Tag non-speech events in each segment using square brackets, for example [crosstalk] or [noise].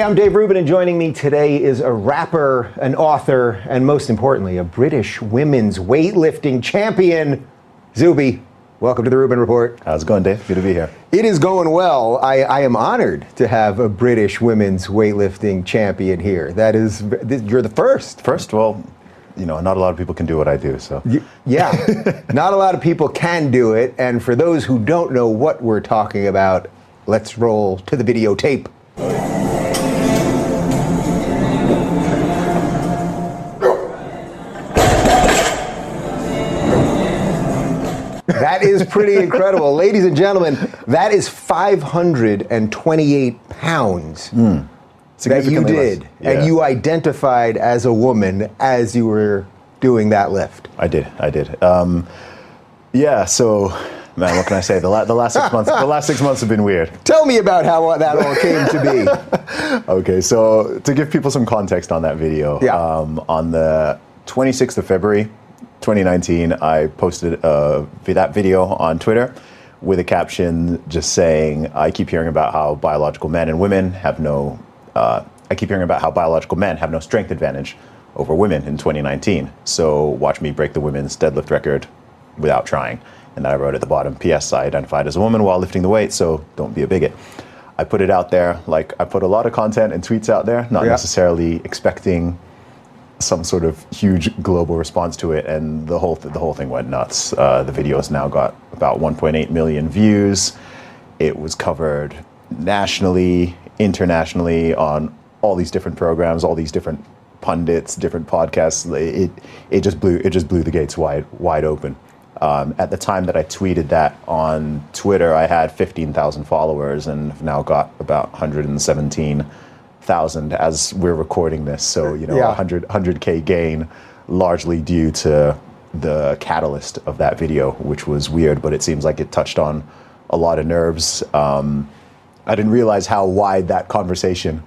Hey, I'm Dave Rubin, and joining me today is a rapper, an author, and most importantly, a British women's weightlifting champion, Zuby. Welcome to the Rubin Report. How's it going, Dave? Good to be here. It is going well. I, I am honored to have a British women's weightlifting champion here. That is, you're the first. First, well, you know, not a lot of people can do what I do, so. Yeah, [laughs] not a lot of people can do it. And for those who don't know what we're talking about, let's roll to the videotape. That is pretty incredible. Ladies and gentlemen, that is 528 pounds that you did. Yeah. And you identified as a woman as you were doing that lift. I did, I did. Um, yeah, so, man, what can I say? The, la- the last six months, the last six months have been weird. Tell me about how that all came to be. [laughs] Okay, so to give people some context on that video, Yeah. um, on the 26th of February, 2019, I posted uh, that video on Twitter with a caption just saying, "I keep hearing about how biological men and women have no. Uh, I keep hearing about how biological men have no strength advantage over women in 2019. So watch me break the women's deadlift record without trying." And then I wrote at the bottom, "P.S. I identified as a woman while lifting the weight, so don't be a bigot." I put it out there, like I put a lot of content and tweets out there, not Yeah. necessarily expecting some sort of huge global response to it, and the whole th- the whole thing went nuts. Uh, the video has now got about 1.8 million views. It was covered nationally, internationally, on all these different programs, all these different pundits, different podcasts. It it just blew it just blew the gates wide wide open. Um, at the time that I tweeted that on Twitter, I had 15,000 followers and have now got about 117,000 as we're recording this. So, you know, Yeah. 100, 100K gain largely due to the catalyst of that video, which was weird, but it seems like it touched on a lot of nerves. Um, I didn't realize how wide that conversation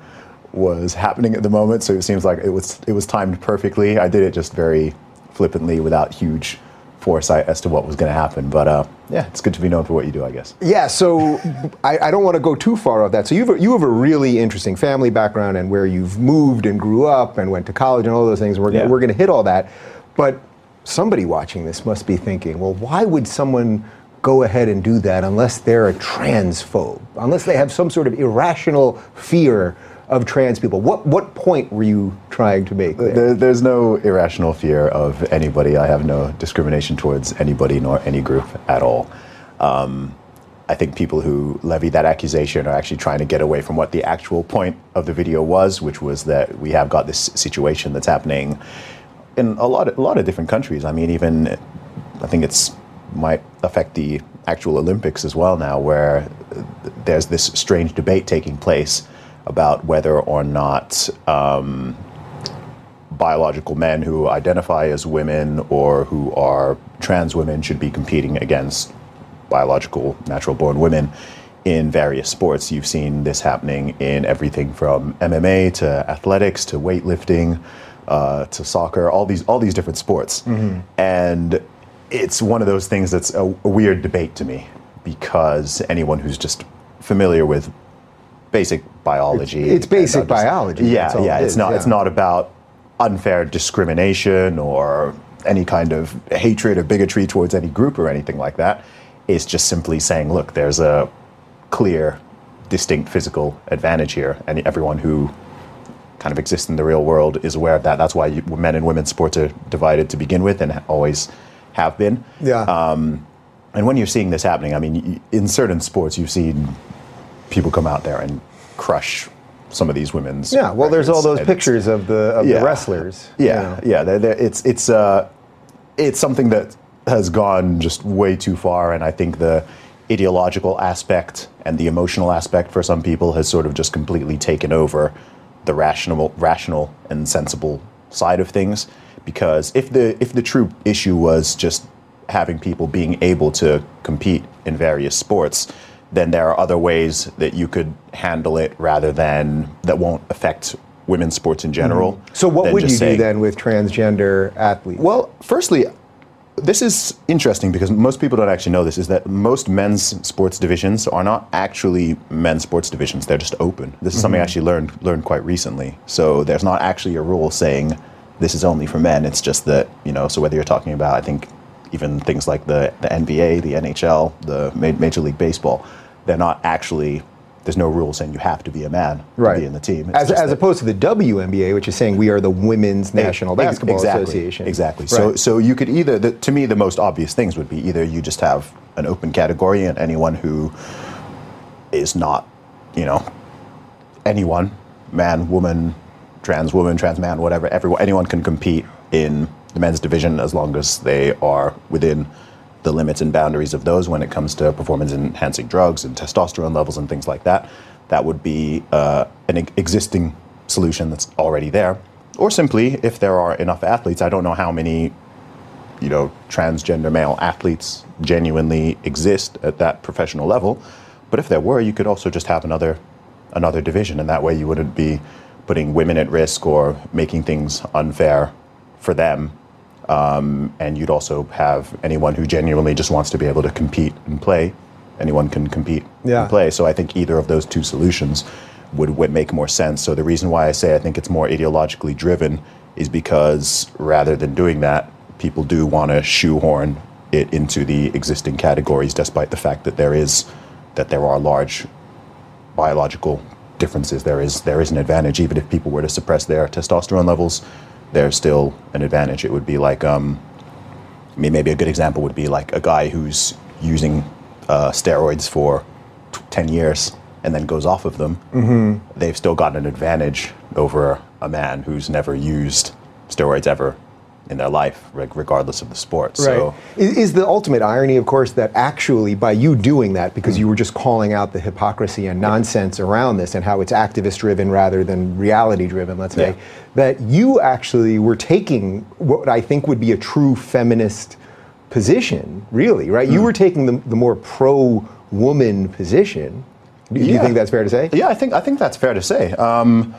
was happening at the moment, so it seems like it was it was timed perfectly. I did it just very flippantly without huge foresight as to what was going to happen. But uh, yeah, it's good to be known for what you do, I guess. Yeah, so [laughs] I, I don't want to go too far off that. So you've a, you have a really interesting family background and where you've moved and grew up and went to college and all those things. We're Yeah. we're going to hit all that, but somebody watching this must be thinking, well, why would someone go ahead and do that unless they're a transphobe, unless they have some sort of irrational fear of trans people? What what point were you trying to make? there? There, there's no irrational fear of anybody. I have no discrimination towards anybody nor any group at all. Um, I think people who levy that accusation are actually trying to get away from what the actual point of the video was, which was that we have got this situation that's happening in a lot of, a lot of different countries. I mean, even I think it's might affect the actual Olympics as well now, where there's this strange debate taking place about whether or not um, biological men who identify as women or who are trans women should be competing against biological natural born women in various sports. You've seen this happening in everything from MMA to athletics to weightlifting uh, to soccer, all these all these different sports. And it's one of those things that's a, a weird debate to me because anyone who's just familiar with basic biology. It's- it's basic understand- biology, Yeah, yeah. it It's not. It's not about unfair discrimination or any kind of hatred or bigotry towards any group or anything like that. It's just simply saying, look, there's a clear, distinct physical advantage here, and everyone who kind of exists in the real world is aware of that. That's why you, men and women's sports are divided to begin with, and always have been. yeah. Um, And when you're seeing this happening, I mean, in certain sports, you've seen people come out there and crush some of these women's. yeah, well, there's all those pictures of the of Yeah. the wrestlers. you Yeah, know. yeah. They're, they're, it's it's uh, it's something that has gone just way too far, and I think the ideological aspect and the emotional aspect for some people has sort of just completely taken over the rational, rational and sensible side of things. Because if the if the true issue was just having people being able to compete in various sports, then there are other ways that you could handle it rather than that won't affect women's sports in mm-hmm. general. So what would you do then with transgender athletes? well, firstly, this is interesting because most people don't actually know this is that most men's sports divisions are not actually men's sports divisions. They're just open. This is something i mm-hmm. actually learned learned quite recently. So there's not actually a rule saying this is only for men. It's just that you know so whether you're talking about i think even things like the, the nba the nhl the major league baseball they're not actually there's no rule saying you have to be a man to be in the team It's As, as that- opposed to the WNBA, which is saying we are the Women's National Ex- Basketball exactly, Association. Exactly. So, so you could either, the, to me, the most obvious things would be either you just have an open category and anyone who is not, you know, anyone, man, woman, trans woman, trans man, whatever, everyone, anyone can compete in the men's division as long as they are within the limits and boundaries of those when it comes to performance enhancing drugs and testosterone levels and things like that. That would be uh, an existing solution that's already there. Or simply, if there are enough athletes, I don't know how many you know, transgender male athletes genuinely exist at that professional level. But if there were, you could also just have another another division, and that way you wouldn't be putting women at risk or making things unfair for them. Um, and you'd also have anyone who genuinely just wants to be able to compete and play. Anyone can compete Yeah. and play. So I think either of those two solutions would, would make more sense. So the reason why I say I think it's more ideologically driven is because rather than doing that, people do want to shoehorn it into the existing categories, despite the fact that there is that there are large biological differences. There is there is an advantage, even if people were to suppress their testosterone levels, there's still an advantage. It would be like, um, I mean, maybe a good example would be like a guy who's using uh, steroids for t- ten years and then goes off of them. Mm-hmm. They've still got an advantage over a man who's never used steroids ever in their life, regardless of the sport. So. Right. Is, is the ultimate irony, of course, that actually by you doing that, because you were just calling out the hypocrisy and nonsense around this and how it's activist driven rather than reality driven, let's say, Yeah. that you actually were taking what I think would be a true feminist position, really, right? You were taking the, the more pro woman position. Do you think that's fair to say? Yeah, I think I think that's fair to say. Um,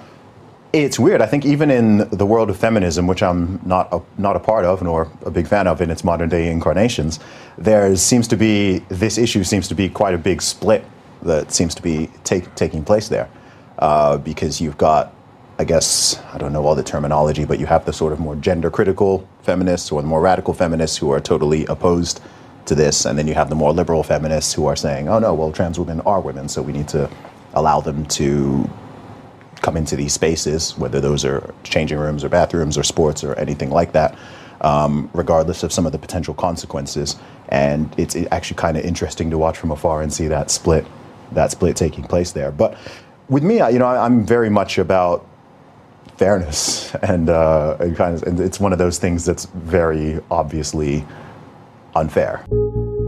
it's weird. I think even in the world of feminism, which I'm not a, not a part of nor a big fan of in its modern day incarnations, there seems to be this issue seems to be quite a big split that seems to be take, taking place there, uh, because you've got, I guess I don't know all the terminology, but you have the sort of more gender critical feminists or the more radical feminists who are totally opposed to this, and then you have the more liberal feminists who are saying, oh no, well trans women are women, so we need to allow them to come into these spaces, whether those are changing rooms or bathrooms or sports or anything like that, um, regardless of some of the potential consequences. And it's actually kind of interesting to watch from afar and see that split, that split taking place there. But with me, I- you know, I- I'm very much about fairness, [laughs] and, uh, and kind of, and it's one of those things that's very obviously unfair.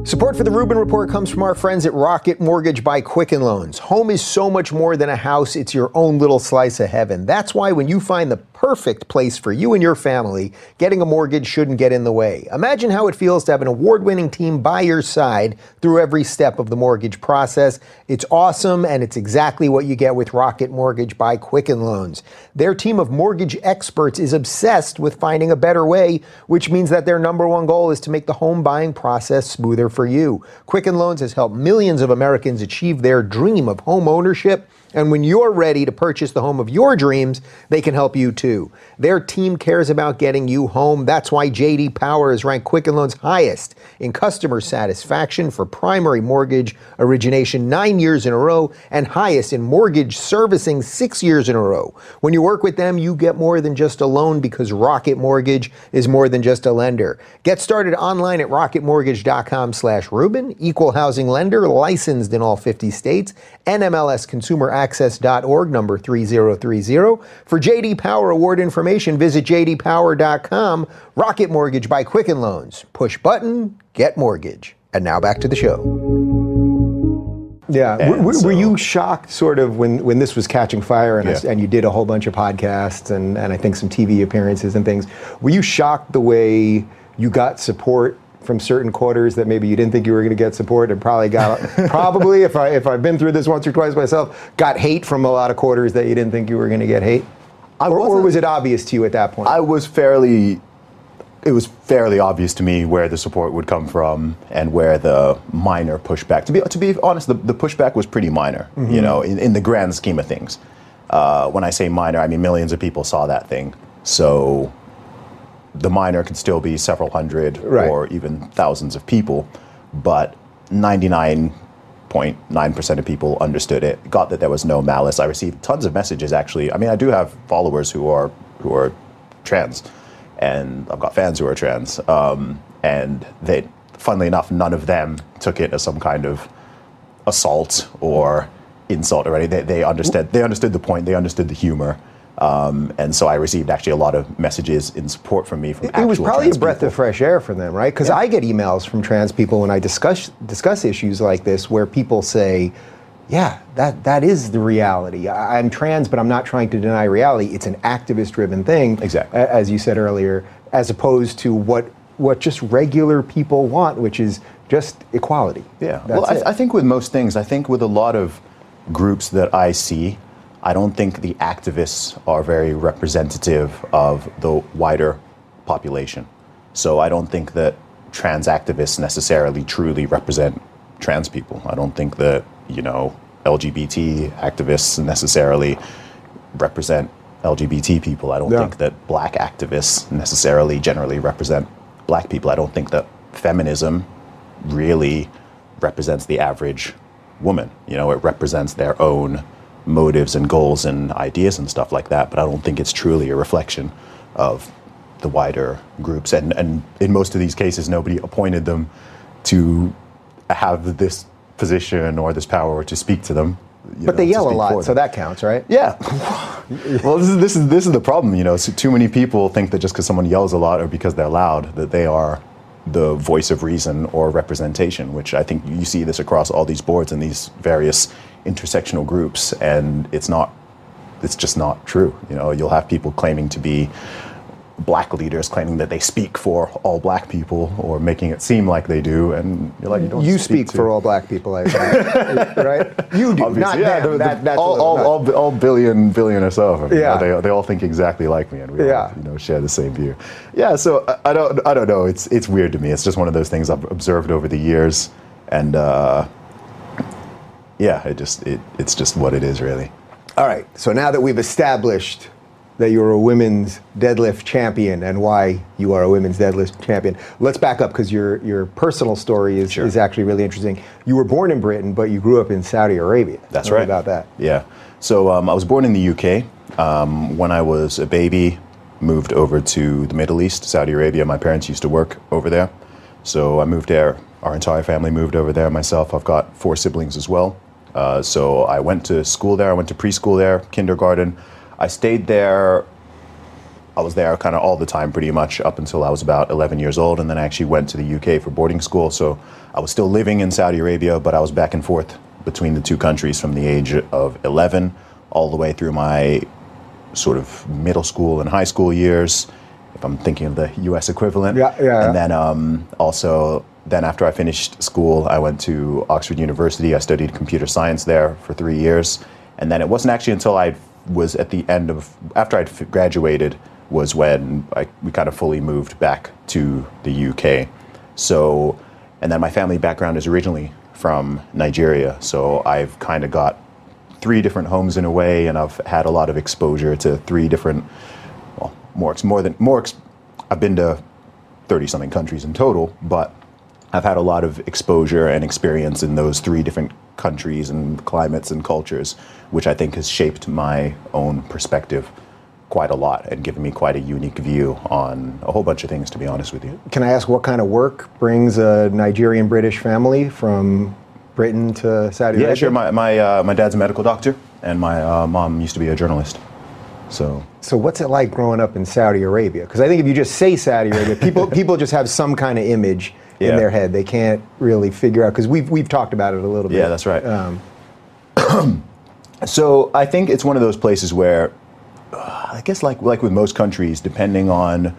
Support for the Rubin Report comes from our friends at Rocket Mortgage by Quicken Loans. Home is so much more than a house, it's your own little slice of heaven. That's why when you find the perfect place for you and your family, getting a mortgage shouldn't get in the way. Imagine how it feels to have an award winning team by your side through every step of the mortgage process. It's awesome, and it's exactly what you get with Rocket Mortgage by Quicken Loans. Their team of mortgage experts is obsessed with finding a better way, which means that their number one goal is to make the home buying process smoother for you. Quicken Loans has helped millions of Americans achieve their dream of home ownership. And when you're ready to purchase the home of your dreams, they can help you too. Their team cares about getting you home. That's why JD Power has ranked Quicken Loans highest in customer satisfaction for primary mortgage origination nine years in a row and highest in mortgage servicing six years in a row. When you work with them, you get more than just a loan because Rocket Mortgage is more than just a lender. Get started online at rocketmortgage.com slash Rubin, equal housing lender, licensed in all 50 states, NMLSconsumeraccess.org, number 3030. For JD Power Award information, visit jdpower.com. Rocket Mortgage by Quicken Loans. Push button, get mortgage. And now back to the show. Yeah. And Were, were so- you shocked sort of when, when this was catching fire and, I s- Yeah. and you did a whole bunch of podcasts and, and I think some TV appearances and things? Were you shocked the way you got support from certain quarters that maybe you didn't think you were going to get support and probably got [laughs] probably if I if I've been through this once or twice myself got hate from a lot of quarters that you didn't think you were going to get hate? Or, or wasn't- it obvious to you at that point? I was fairly. it was fairly obvious to me where the support would come from and where the minor pushback. To be to be honest, the, the pushback was pretty minor. You know, in, in the grand scheme of things. Uh, when I say minor, I mean millions of people saw that thing. So the minor could still be several hundred Right. or even thousands of people, but 99.9% of people understood it, got that there was no malice. I received tons of messages actually. I mean, I do have followers who are who are trans, and I've got fans who are trans, um, and they, funnily enough, none of them took it as some kind of assault or insult already. They, they understood they understood the point. They understood the humor. Um, and so I received actually a lot of messages in support from me from It was probably a breath people. of fresh air for them, right? Because Yeah. I get emails from trans people when I discuss discuss issues like this, where people say, "Yeah, that that is the reality. I, I'm trans, but I'm not trying to deny reality. It's an activist-driven thing, Exactly. as you said earlier, as opposed to what what just regular people want, which is just equality. Yeah. That's well, I, it. I think with most things, I think with a lot of groups that I see, I don't think the activists are very representative of the wider population. So I don't think that trans activists necessarily truly represent trans people. I don't think that, you know, LGBT activists necessarily represent LGBT people. I don't Yeah. think that black activists necessarily generally represent black people. I don't think that feminism really represents the average woman. You know, it represents their own motives and goals and ideas and stuff like that, but I don't think it's truly a reflection of the wider groups. And, and in most of these cases, nobody appointed them to have this position or this power to speak to them. you but know, they yell a lot, so that counts, right? Yeah. [laughs] well, this is this is this is the problem. You know, so too many people think that just because someone yells a lot or because they're loud, that they are the voice of reason or representation. Which I think you see this across all these boards and these various intersectional groups, and it's not. It's just not true. You know, you'll have people claiming to be black leaders claiming that they speak for all black people or making it seem like they do and you're like you don't You speak to- for all black people, I think, [laughs] right? You do, Obviously, not yeah, them. the- that, that's all, all, all, all billion, billion or so of them. you know, Yeah. they, they all think exactly like me, and we Yeah. all, you know, share the same view. Yeah, so I, I don't, I don't know. It's, it's weird to me. It's just one of those things I've observed over the years, and uh, yeah, it just, it, it's just what it is, really. All right. So now that we've established that you're a women's deadlift champion and why you are a women's deadlift champion, let's back up because your your personal story is, Sure. is actually really interesting. You were born in Britain, but you grew up in Saudi Arabia. That's Tell right. About that. Yeah. So um, I was born in the UK. Um, when I was a baby, moved over to the Middle East, Saudi Arabia. My parents used to work over there, so I moved there. Our entire family moved over there. Myself, I've got four siblings as well. Uh, so I went to school there. I went to preschool there, kindergarten. I stayed there I was there kind of all the time, pretty much up until I was about 11 years old, and then I actually went to the UK for boarding school. So I was still living in Saudi Arabia, but I was back and forth between the two countries from the age of 11 all the way through my sort of middle school and high school years, if I'm thinking of the US equivalent. Yeah, yeah. And then um, also, then after I finished school, I went to Oxford University. I studied computer science there for three years. And then it wasn't actually until I was at the end of, after I'd graduated, was when I, we kind of fully moved back to the UK. So, and then my family background is originally from Nigeria. So I've kind of got three different homes in a way, and I've had a lot of exposure to three different, well, more more than more. I've been to thirty something countries in total, but I've had a lot of exposure and experience in those three different countries and climates and cultures, which I think has shaped my own perspective quite a lot and given me quite a unique view on a whole bunch of things. To be honest with you. Can I ask what kind of work brings a Nigerian British family from Britain to Saudi Arabia? Yeah, sure. My my uh, my dad's a medical doctor, and my uh, mom used to be a journalist. So So what's it like growing up in Saudi Arabia? Because I think if you just say Saudi Arabia, people people just have some kind of image in their head. They can't really figure out because we've we've talked about it a little bit. Yeah, that's right. Um, So I think it's one of those places where, uh, I guess, like like with most countries, depending on,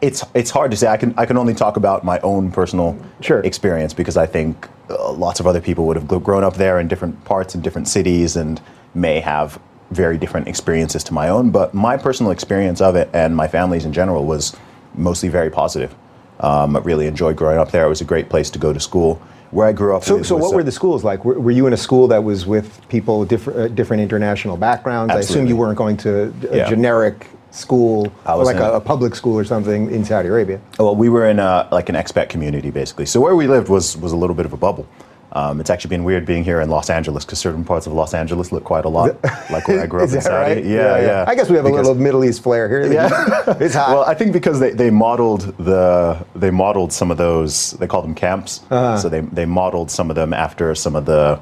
it's it's hard to say. I can I can only talk about my own personal Sure. experience because I think uh, lots of other people would have grown up there in different parts and different cities and may have very different experiences to my own. But my personal experience of it and my family's in general was mostly very positive. Um, I really enjoyed growing up there. It was a great place to go to school. Where I grew up. So, so what uh, were the schools like? Were, were you in a school that was with people different, uh, different international backgrounds? I assume you weren't going to a Yeah. generic school, like a, a public school or something in Saudi Arabia. Well, we were in a, like an expat community, basically. So where we lived was was a little bit of a bubble. Um, it's actually been weird being here in Los Angeles because certain parts of Los Angeles look quite a lot [laughs] like where I grew up in Saudi. right? Yeah, yeah, I guess we have a little Middle East flair here. Yeah. [laughs] it's hot. Well, I think because they, they modeled the they modeled some of those they call them camps. Uh-huh. So they they modeled some of them after some of the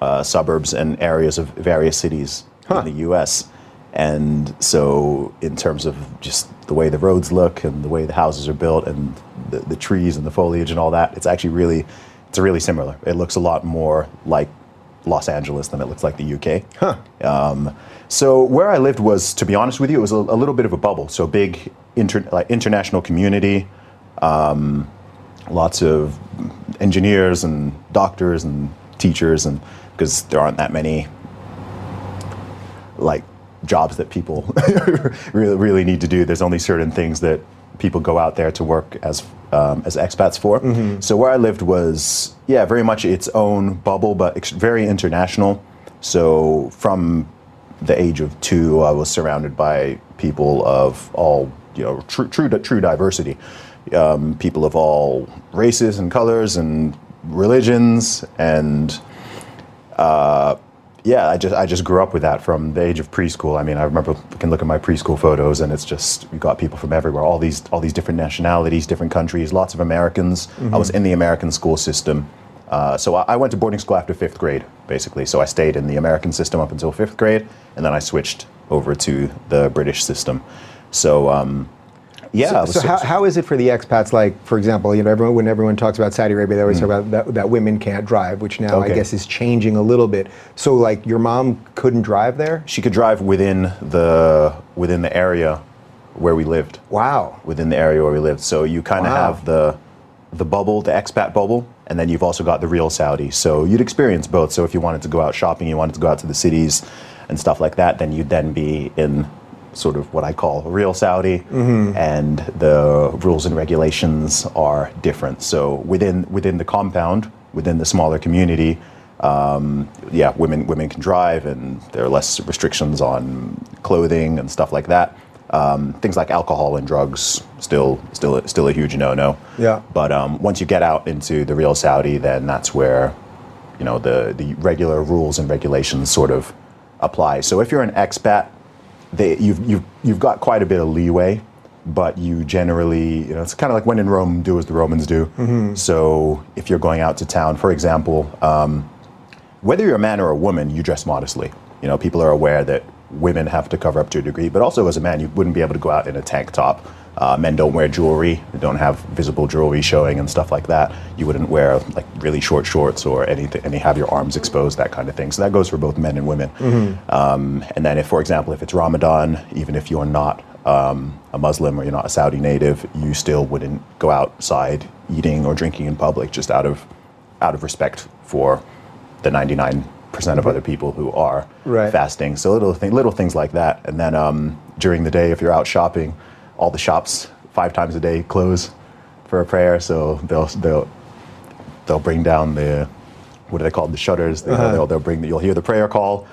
uh, suburbs and areas of various cities in the U.S. And so, in terms of just the way the roads look and the way the houses are built and the, the trees and the foliage and all that, it's actually really it's really similar. It looks a lot more like Los Angeles than it looks like the UK. Um, so where I lived was, to be honest with you, it was a, a little bit of a bubble. So big inter, like international community, um, lots of engineers and doctors and teachers, and because there aren't that many like jobs that people [laughs] really really need to do. There's only certain things that people go out there to work as um, as expats for. So where I lived was yeah very much its own bubble, but ex- very international. So from the age of two, I was surrounded by people of all you know true true true diversity, um, people of all races and colors and religions and yeah, I just I just grew up with that from the age of preschool. I mean, I remember you can look at my preschool photos, and it's just we got people from everywhere, all these all these different nationalities, different countries, lots of Americans. I was in the American school system, uh, so I, I went to boarding school after fifth grade, basically. So I stayed in the American system up until fifth grade, and then I switched over to the British system. So um, yeah, I was so how, how is it for the expats? Like, for example, you know, everyone, when everyone talks about Saudi Arabia, they always talk about that, that women can't drive, which now I Mm. Guess is changing a little bit. So, like, your mom couldn't drive there? she could drive within the within the area where we lived. Wow. within the area where we lived. So you kind of Wow. have the the bubble, the expat bubble, and then you've also got the real Saudi. So you'd experience both. So if you wanted to go out shopping, you wanted to go out to the cities and stuff like that, then you'd then be in sort of what I call real Saudi, and the rules and regulations are different. So within within the compound, within the smaller community, um, yeah, women women can drive, and there are less restrictions on clothing and stuff like that. Um, things like alcohol and drugs still still still a huge no no. Yeah. But um, once you get out into the real Saudi, then that's where you know the the regular rules and regulations sort of apply. So if you're an expat, they, you've you've you've got quite a bit of leeway. But you generally, you know, it's kind of like when in Rome, do as the Romans do. So if you're going out to town, for example, um, whether you're a man or a woman, you dress modestly. You know, people are aware that women have to cover up to a degree, but also as a man, you wouldn't be able to go out in a tank top. Uh, men don't wear jewelry; they don't have visible jewelry showing and stuff like that. You wouldn't wear like really short shorts or anything, and have your arms exposed, that kind of thing. So that goes for both men and women. Um, and then, if, for example, if it's Ramadan, even if you're not um, a Muslim or you're not a Saudi native, you still wouldn't go outside eating or drinking in public just out of out of respect for the 99% of other people who are Right. fasting. So little thing, little things like that. And then um, during the day, if you're out shopping, all the shops five times a day close for a prayer. So they'll they'll they'll bring down the what are they called the shutters. They, Uh-huh. They'll, they'll bring you'll hear the prayer call.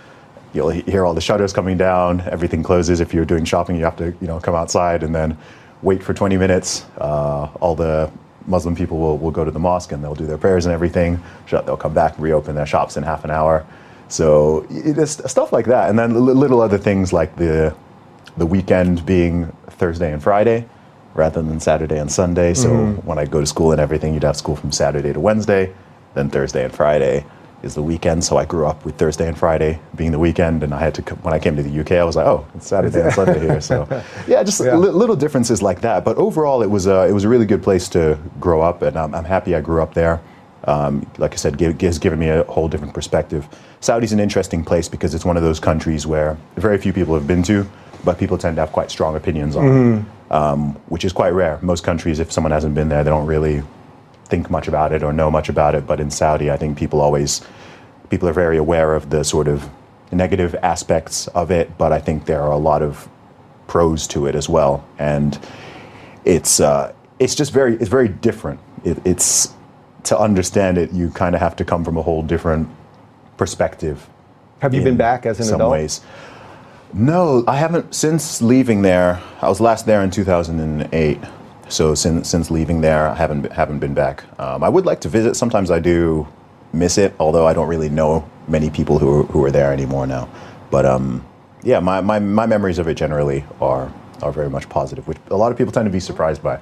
You'll hear all the shutters coming down. Everything closes. If you're doing shopping, you have to you know come outside and then wait for 20 minutes. Uh, all the Muslim people will, will go to the mosque and they'll do their prayers and everything. They'll come back, reopen their shops in half an hour. So stuff like that, and then little other things like the the weekend being Thursday and Friday rather than Saturday and Sunday. So mm-hmm. when I go to school and everything, you'd have school from Saturday to Wednesday, then Thursday and Friday is the weekend. So I grew up with Thursday and Friday being the weekend, and I had to when I came to the UK, I was like, oh, it's Saturday and Sunday here. So [laughs] yeah, just Yeah. li- little differences like that. But overall, it was a it was a really good place to grow up, and I'm, I'm happy I grew up there. Um, like I said, give, has given me a whole different perspective. Saudi's an interesting place because it's one of those countries where very few people have been to, but people tend to have quite strong opinions on, it, um, which is quite rare. Most countries, if someone hasn't been there, they don't really think much about it or know much about it. But in Saudi, I think people always people are very aware of the sort of negative aspects of it, but I think there are a lot of pros to it as well. And it's uh, it's just very it's very different. It, it's to understand it, you kind of have to come from a whole different perspective. Have you been back as an some adult? ways. No, I haven't since leaving there. I was last there in 2008. So since since leaving there, I haven't haven't been back. Um, I would like to visit. Sometimes I do miss it, although I don't really know many people who are, who are there anymore now. But um, yeah, my, my, my memories of it generally are are very much positive, which a lot of people tend to be surprised by.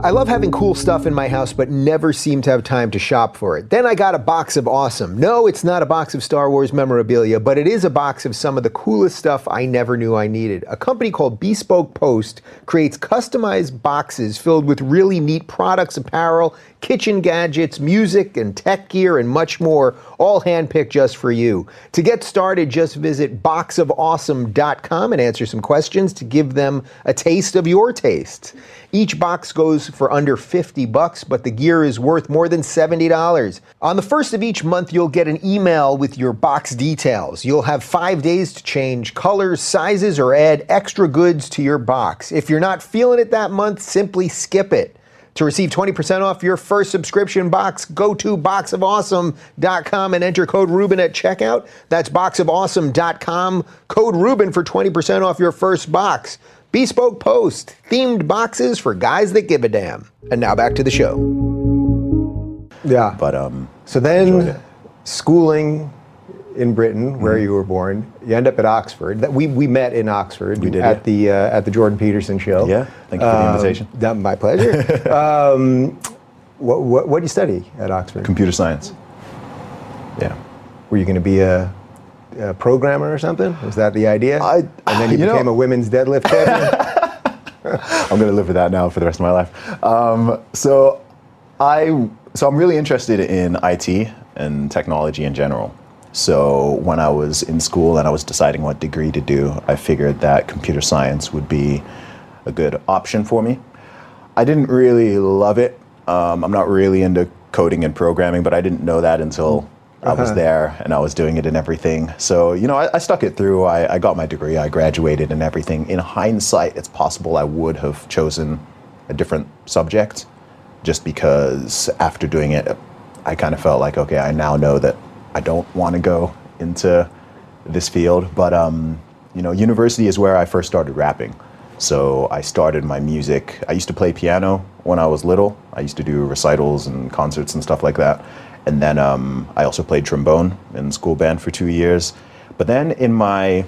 I love having cool stuff in my house, but never seem to have time to shop for it. Then I got a box of awesome. No, it's not a box of Star Wars memorabilia, but it is a box of some of the coolest stuff I never knew I needed. A company called Bespoke Post creates customized boxes filled with really neat products, apparel, kitchen gadgets, music, and tech gear, and much more, all handpicked just for you. To get started, just visit boxofawesome.com and answer some questions to give them a taste of your taste. Each box goes for under 50 bucks, but the gear is worth more than $70. On the first of each month, you'll get an email with your box details. You'll have five days to change colors, sizes, or add extra goods to your box. If you're not feeling it that month, simply skip it. To receive 20% off your first subscription box, go to boxofawesome.com and enter code Rubin at checkout. That's boxofawesome.com, code Rubin for 20% off your first box. Bespoke Post, themed boxes for guys that give a damn. And now back to the show. Yeah. But um, So then, schooling in Britain, where you were born, you end up at Oxford. That we, we met in Oxford We did, at yeah. the uh, at the Jordan Peterson show. Yeah, thank you for the Um, invitation. that- my pleasure. [laughs] um, what, what what do you study at Oxford? computer science. Yeah. Were you going to be a, a programmer or something? Was that the idea? I- and then you, you know- became a women's deadlift champion. [laughs] [laughs] I'm going to live with that now for the rest of my life. Um, so I so I'm really interested in IT and technology in general. So when I was in school and I was deciding what degree to do, I figured that computer science would be a good option for me. I didn't really love it. Um, I'm not really into coding and programming, but I didn't know that until I was Uh-huh. there and I was doing it and everything. So, you know, I, I stuck it through. I, I got my degree, I graduated and everything. In hindsight, it's possible I would have chosen a different subject just because after doing it, I kind of felt like, okay, I now know that I don't want to go into this field. But, um, you know, university is where I first started rapping. So I started my music. I used to play piano when I was little. I used to do recitals and concerts and stuff like that. And then um, I also played trombone in school band for two years. But then in my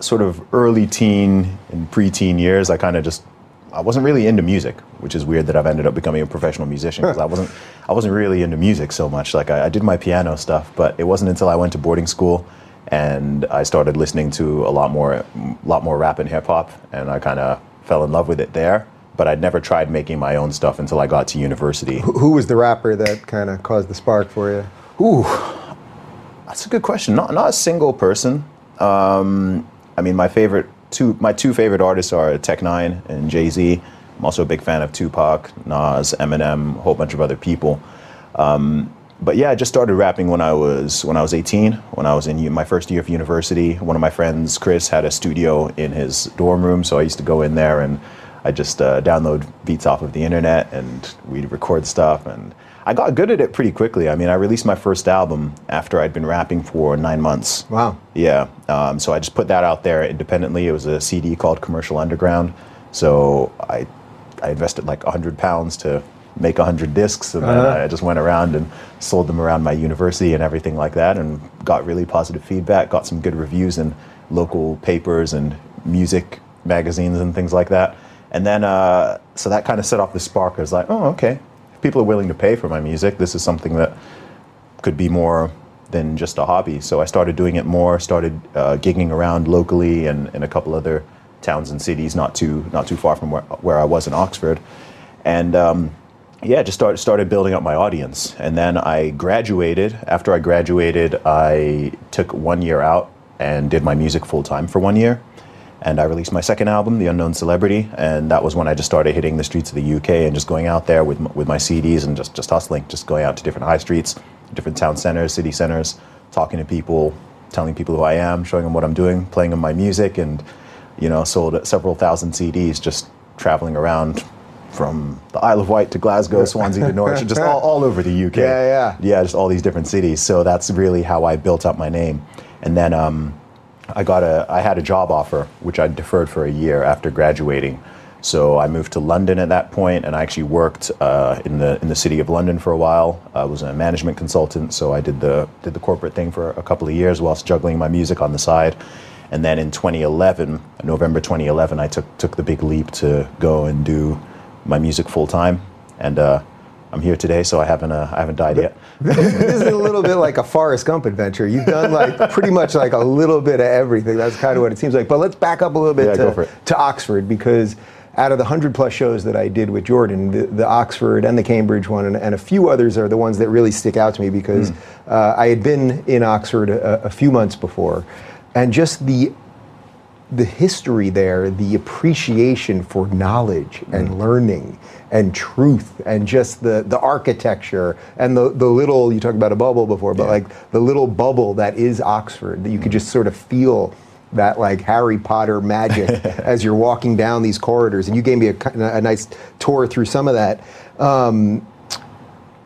sort of early teen and preteen years, I kind of just I wasn't really into music, which is weird that I've ended up becoming a professional musician because I wasn't I wasn't really into music so much. Like I, I did my piano stuff, but it wasn't until I went to boarding school and I started listening to a lot more lot more rap and hip hop, and I kind of fell in love with it there. But I'd never tried making my own stuff until I got to university. Who was the rapper that kind of caused the spark for you? Ooh, that's a good question. Not not a single person. Um, I mean, my favorite two my two favorite artists are Tech N9ne and Jay Z. I'm also a big fan of Tupac, Nas, Eminem, a whole bunch of other people. Um, but yeah, I just started rapping when I was when I was 18. When I was in my first year of university, one of my friends, Chris, had a studio in his dorm room, so I used to go in there and I just uh, download beats off of the internet and we'd record stuff. And I got good at it pretty quickly. I mean, I released my first album after I'd been rapping for nine months. Wow. Yeah. Um, so I just put that out there independently. It was a CD called Commercial Underground. So I, I invested like 100 pounds to make 100 discs. And Uh-huh. I just went around and sold them around my university and everything like that and got really positive feedback, got some good reviews in local papers and music magazines and things like that. And then, uh, so that kind of set off the spark. I was like, oh, okay. If people are willing to pay for my music, this is something that could be more than just a hobby. So I started doing it more. Started uh, gigging around locally and in a couple other towns and cities, not too not too far from where, where I was in Oxford, and um, yeah, just started started building up my audience. And then I graduated. After I graduated, I took one year out and did my music full time for one year. And I released my second album, The Unknown Celebrity, and that was when I just started hitting the streets of the UK and just going out there with, with my CDs and just, just hustling, just going out to different high streets, different town centers, city centers, talking to people, telling people who I am, showing them what I'm doing, playing them my music, and you know, sold several thousand CDs just traveling around from the Isle of Wight to Glasgow, Swansea to Norwich, just [laughs] all, all over the UK. Yeah, yeah. Yeah, just all these different cities. So that's really how I built up my name. And then um, I got a, I had a job offer, which I deferred for a year after graduating. So I moved to London at that point, and I actually worked uh, in the in the city of London for a while. I was a management consultant, so I did the did the corporate thing for a couple of years whilst juggling my music on the side. And then in 2011, November 2011, I took took the big leap to go and do my music full time, and uh, I'm here today, so I haven't uh, I haven't died yet. [laughs] this is a little bit like a Forrest Gump adventure. You've done like pretty much like a little bit of everything. That's kind of what it seems like. But let's back up a little bit Yeah, to, to Oxford because out of the hundred plus shows that I did with Jordan, the, the Oxford and the Cambridge one and, and a few others are the ones that really stick out to me because Hmm. uh, I had been in Oxford a, a few months before, and just the the history there, the appreciation for knowledge and learning and truth and just the, the architecture and the, the little, you talked about a bubble before, but Yeah. like the little bubble that is Oxford, that you could just sort of feel that like Harry Potter magic [laughs] as you're walking down these corridors. And you gave me a, a nice tour through some of that. Um,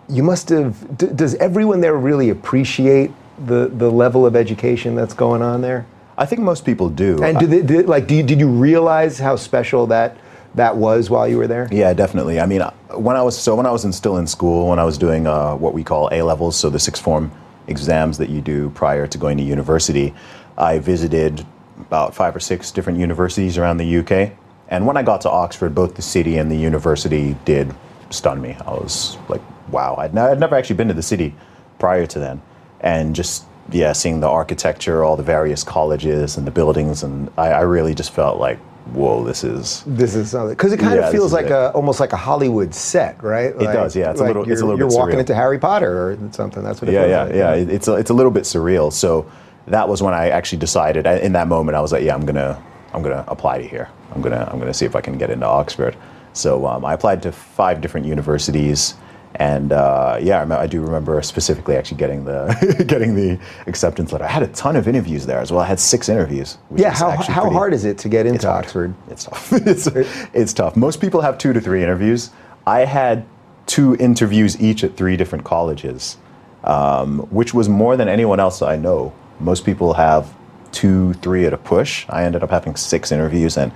you must have, d- does everyone there really appreciate the, the level of education that's going on there? I think most people do. And did, they, did like do you, did you realize how special that that was while you were there? Yeah, definitely. I mean, when I was so when I was in, still in school, when I was doing uh, what we call A levels, so the sixth form exams that you do prior to going to university, I visited about five or six different universities around the UK. And when I got to Oxford, both the city and the university did stun me. I was like, wow, I'd, ne- I'd never actually been to the city prior to then, and just yeah, seeing the architecture, all the various colleges and the buildings, and I, I really just felt like, whoa, this is This is something because it kind Yeah, of feels like it. a almost like a Hollywood set, right? It does, yeah. It's a little- it's a little you're bit walking surreal. into Harry Potter or something. That's what it yeah, feels yeah, like. yeah. It- It's a, it's a little bit surreal. So that was when I actually decided. I- In that moment, I was like, yeah, I'm gonna I'm gonna apply to here. I'm gonna I'm gonna see if I can get into Oxford. So um, I applied to five different universities, and uh, yeah, I, do remember specifically actually getting the [laughs] getting the acceptance letter. I had a ton of interviews there as well. I had six interviews. Yeah, how, how pretty- hard is it to get into it's hard. Oxford? It's tough. [laughs] it's, it's tough. Most people have two to three interviews. I had two interviews each at three different colleges, um, which was more than anyone else I know. Most people have two, three at a push. I ended up having six interviews, and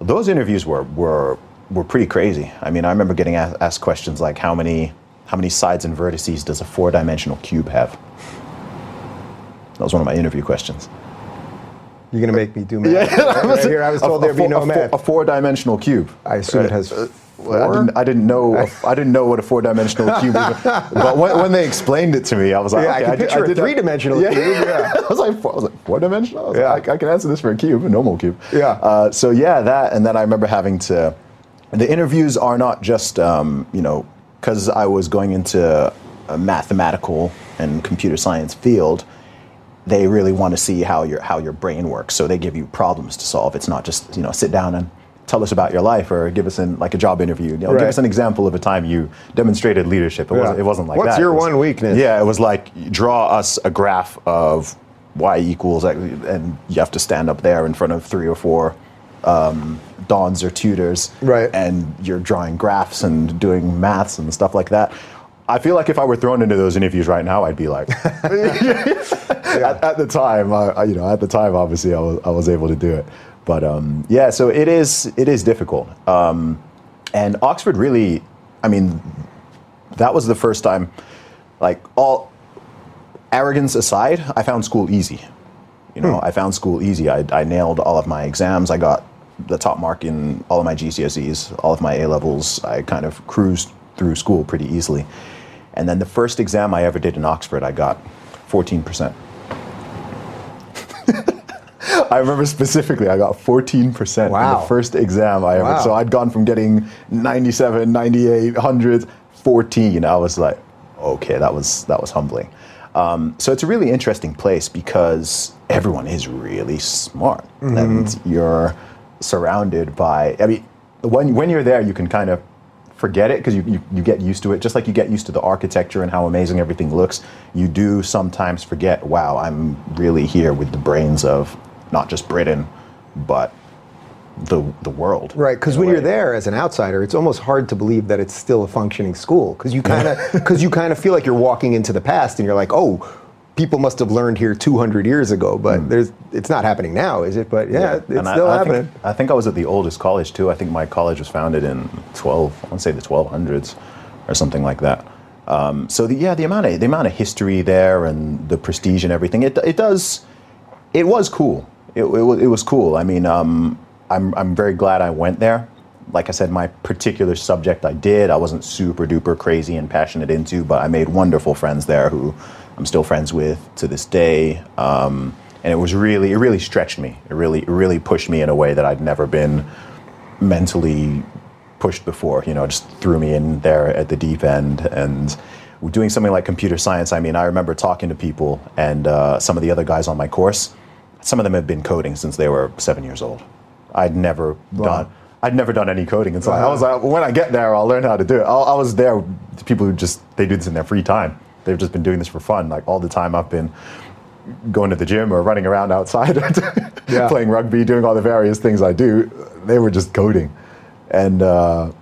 those interviews were were were pretty crazy. I mean, I remember getting asked, questions like, "How many how many sides and vertices does a four-dimensional cube have?" That was one of my interview questions. You're gonna make me do math. [laughs] Yeah, right here, I was told there'd be four- no a, math. Four, a four-dimensional cube. I assume it has Well, four. I didn't, I didn't know. I didn't know what a four-dimensional cube was. [laughs] But when, when they explained it to me, I was like, Yeah, I can picture a did that- three-dimensional Yeah. cube, yeah. [laughs] I was like, four, I was like, four-dimensional. I, was Yeah. like, I, I can answer this for a cube, a normal cube. Yeah. Uh, so yeah, that, and then I remember having to. The interviews are not just, um, you know, because I was going into a mathematical and computer science field they really want to see how your how your brain works. So they give you problems to solve. It's not just you know sit down and tell us about your life or give us an like a job interview. You know, Right. Give us an example of a time you demonstrated leadership. It, Yeah. wasn't, it wasn't like What's that. your was- one weakness? Yeah, it was like draw us a graph of y equals and you have to stand up there in front of three or four um, dons or tutors, Right. And you're drawing graphs and doing maths and stuff like that. I feel like if I were thrown into those interviews right now, I'd be like, [laughs] at, at the time, I, you know, at the time, obviously, I was, I was able to do it. But um, yeah, so it is it is difficult. Um, and Oxford really, I mean, that was the first time, like all arrogance aside, I found school easy. You know, I found school easy. I, I nailed all of my exams. I got the top mark in all of my GCSEs, all of my A levels. I kind of cruised through school pretty easily. And then the first exam I ever did in Oxford, I got 14%. [laughs] I remember specifically, I got 14% in the first exam I ever. Wow. So I'd gone from getting 97, 98, 100, 14. I was like, okay, that was that was humbling. Um, so it's a really interesting place because everyone is really smart, mm-hmm. and you're surrounded by. I mean, when when you're there, you can kind of forget it because you, you, you get used to it, just like you get used to the architecture and how amazing everything looks. You do sometimes forget, wow, I'm really here with the brains of not just Britain, but the the world. Right, because when you're there as an outsider, it's almost hard to believe that it's still a functioning school because you kind of [laughs] because you kind of feel like you're walking into the past and you're like, oh, people must have learned here 200 years ago, but there's it's not happening now, is it? But yeah, it's Hmm. And I- still I, happening. Think, I think I was at the oldest college too. I think my college was founded in 12, I want to say the 1200s or something like that. Um, so the, yeah, the amount of the amount of history there and the prestige and everything, it, it does, it was cool. It, it, was, it was cool. I mean, um, I'm, I'm very glad I went there. Like I said, my particular subject I did, I wasn't super duper crazy and passionate into, but I made wonderful friends there who I'm still friends with to this day. Um, and it was really, it really stretched me. It really, it really pushed me in a way that I'd never been mentally pushed before. You know, just threw me in there at the deep end. And doing something like computer science, I mean, I remember talking to people and uh, some of the other guys on my course. Some of them had been coding since they were seven years old. I'd never done. I'd never done any coding, and so I was like, when I get there, I'll learn how to do it. I, I was there. People who just they do this in their free time. They've just been doing this for fun. Like all the time, I've been going to the gym or running around outside, [laughs] Yeah. playing rugby, doing all the various things I do. They were just coding, and uh,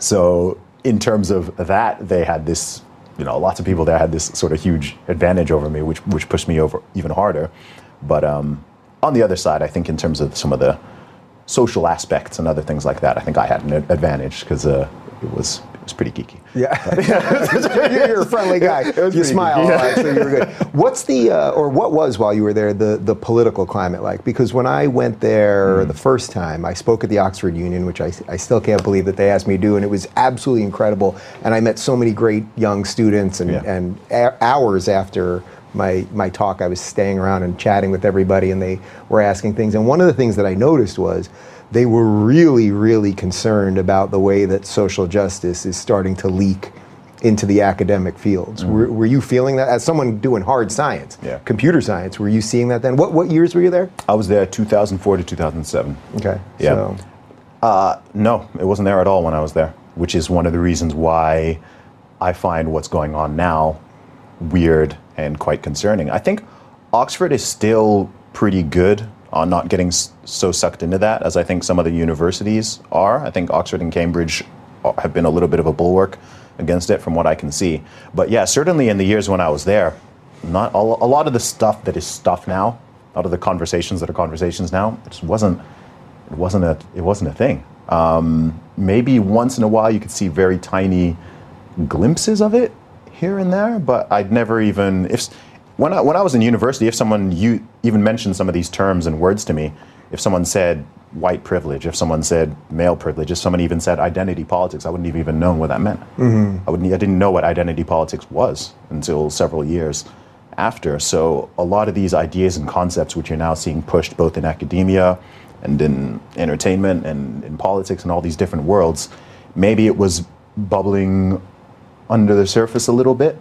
so in terms of that, they had this. You know, lots of people there had this sort of huge advantage over me, which which pushed me over even harder. But um, on the other side, I think in terms of some of the social aspects and other things like that, I think I had an advantage because uh, it was it was pretty geeky. Yeah, [laughs] [laughs] you're, a friendly guy. You smile good, a lot, so you were good. What's the uh, or what was while you were there the the political climate like? Because when I went there Hmm. the first time, I spoke at the Oxford Union, which I, I still can't believe that they asked me to do, and it was absolutely incredible. And I met so many great young students, and Yeah. and a- hours after. My, my talk, I was staying around and chatting with everybody, and they were asking things. And one of the things that I noticed was they were really, really concerned about the way that social justice is starting to leak into the academic fields. Were, were you feeling that as someone doing hard science, Mm-hmm. Yeah. computer science? Were you seeing that then? What what years were you there? I was there 2004 to 2007. Okay, Yeah. so No, it wasn't there at all when I was there, which is one of the reasons why I find what's going on now weird and quite concerning. I think Oxford is still pretty good on not getting so sucked into that as I think some of the universities are. I think Oxford and Cambridge uh, have been a little bit of a bulwark against it from what I can see. But yeah, certainly in the years when I was there, not a, a lot of the stuff that is stuff now, a lot of the conversations that are conversations now, it just wasn't it wasn't a it wasn't a thing. Um, maybe once in a while you could see very tiny glimpses of it here and there, but I'd never even if when I when I was in university, if someone you even mentioned some of these terms and words to me, if someone said white privilege, if someone said male privilege, if someone even said identity politics, I wouldn't have even known what that meant. Mm-hmm. I wouldn't I didn't know what identity politics was until several years after. So a lot of these ideas and concepts, which you're now seeing pushed both in academia and in entertainment and in politics and all these different worlds, maybe it was bubbling under the surface a little bit,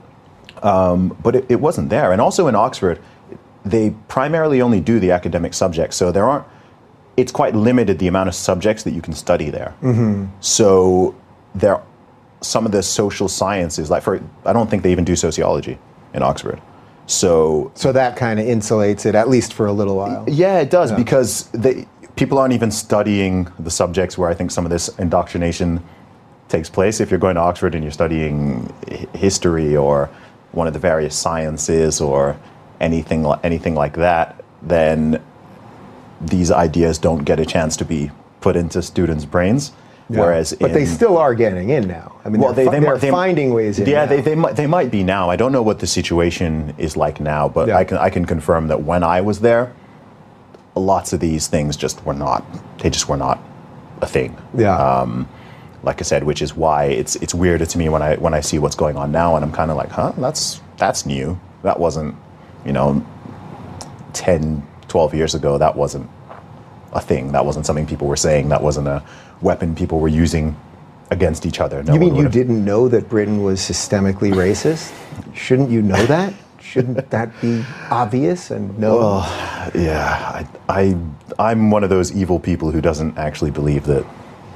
um, but it, it wasn't there. And also in Oxford, they primarily only do the academic subjects, so there aren't. It's quite limited the amount of subjects that you can study there. So there, some of the social sciences, like for, I don't think they even do sociology in Oxford. So so that kind of insulates it at least for a little while. yeah, it does because they, people aren't even studying the subjects where I think some of this indoctrination takes place. If you're going to Oxford and you're studying history or one of the various sciences or anything anything like that, then these ideas don't get a chance to be put into students' brains. Yeah. Whereas, but they still are getting in now. I mean, well, they're, they, they, they're might- they, finding ways in. Yeah, now. they, they might they might be now. I don't know what the situation is like now, but Yeah. I can I can confirm that when I was there, lots of these things just were not. They just were not a thing. yeah. Um, like I said, which is why it's it's weirder to me when I when I see what's going on now, and I'm kind of like, huh, that's that's new. That wasn't, you know, 10, 12 years ago. That wasn't a thing. That wasn't something people were saying. That wasn't a weapon people were using against each other. No you mean you didn't know that Britain was systemically racist? Shouldn't you know that? Shouldn't that be obvious and no? Well, Yeah, I, I, I'm one of those evil people who doesn't actually believe that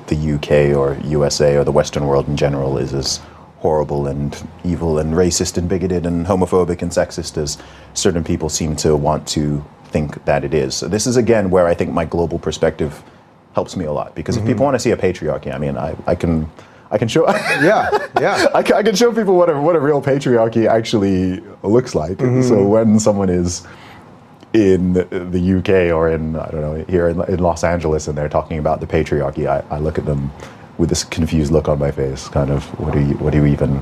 the UK or USA or the Western world in general is as horrible and evil and racist and bigoted and homophobic and sexist as certain people seem to want to think that it is. So this is again where I think my global perspective helps me a lot because if people mm-hmm. want to see a patriarchy, I mean, I, I can. I can show. [laughs] Yeah, yeah. [laughs] I, can, I can show people what a, what a real patriarchy actually looks like. Mm-hmm. So when someone is in the UK or in I don't know here in, in Los Angeles and they're talking about the patriarchy, I, I look at them with this confused look on my face, kind of what are you what are you even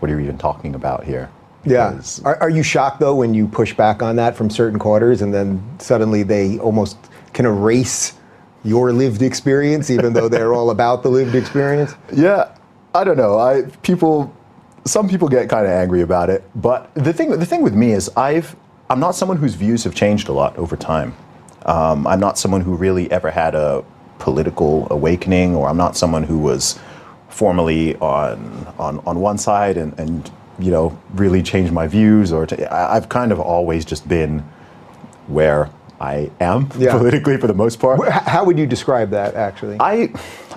what are you even talking about here? Yeah. Are, are you shocked though when you push back on that from certain quarters and then suddenly they almost can erase your lived experience, even though they're all about the lived experience? [laughs] Yeah, I don't know. I people, some people get kind of angry about it, but the thing the thing with me is I've I'm not someone whose views have changed a lot over time. Um, I'm not someone who really ever had a political awakening, or I'm not someone who was formally on on on one side and and you know really changed my views, or to, I, I've kind of always just been where I am [laughs] Yeah. politically for the most part. How would you describe that actually? I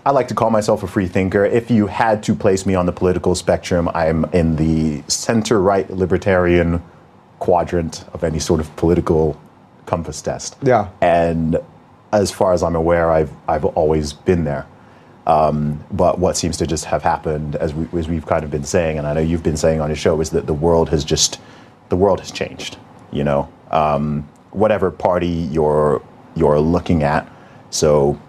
I like to call myself a free thinker. If you had to place me on the political spectrum, I'm in the center right libertarian quadrant of any sort of political compass test. Yeah. And as far as I'm aware, I've I've always been there. Um, but what seems to just have happened, as, we, as we've kind of been saying, and I know you've been saying on your show, is that the world has just the world has changed. You know, um, whatever party you're you're looking at. So,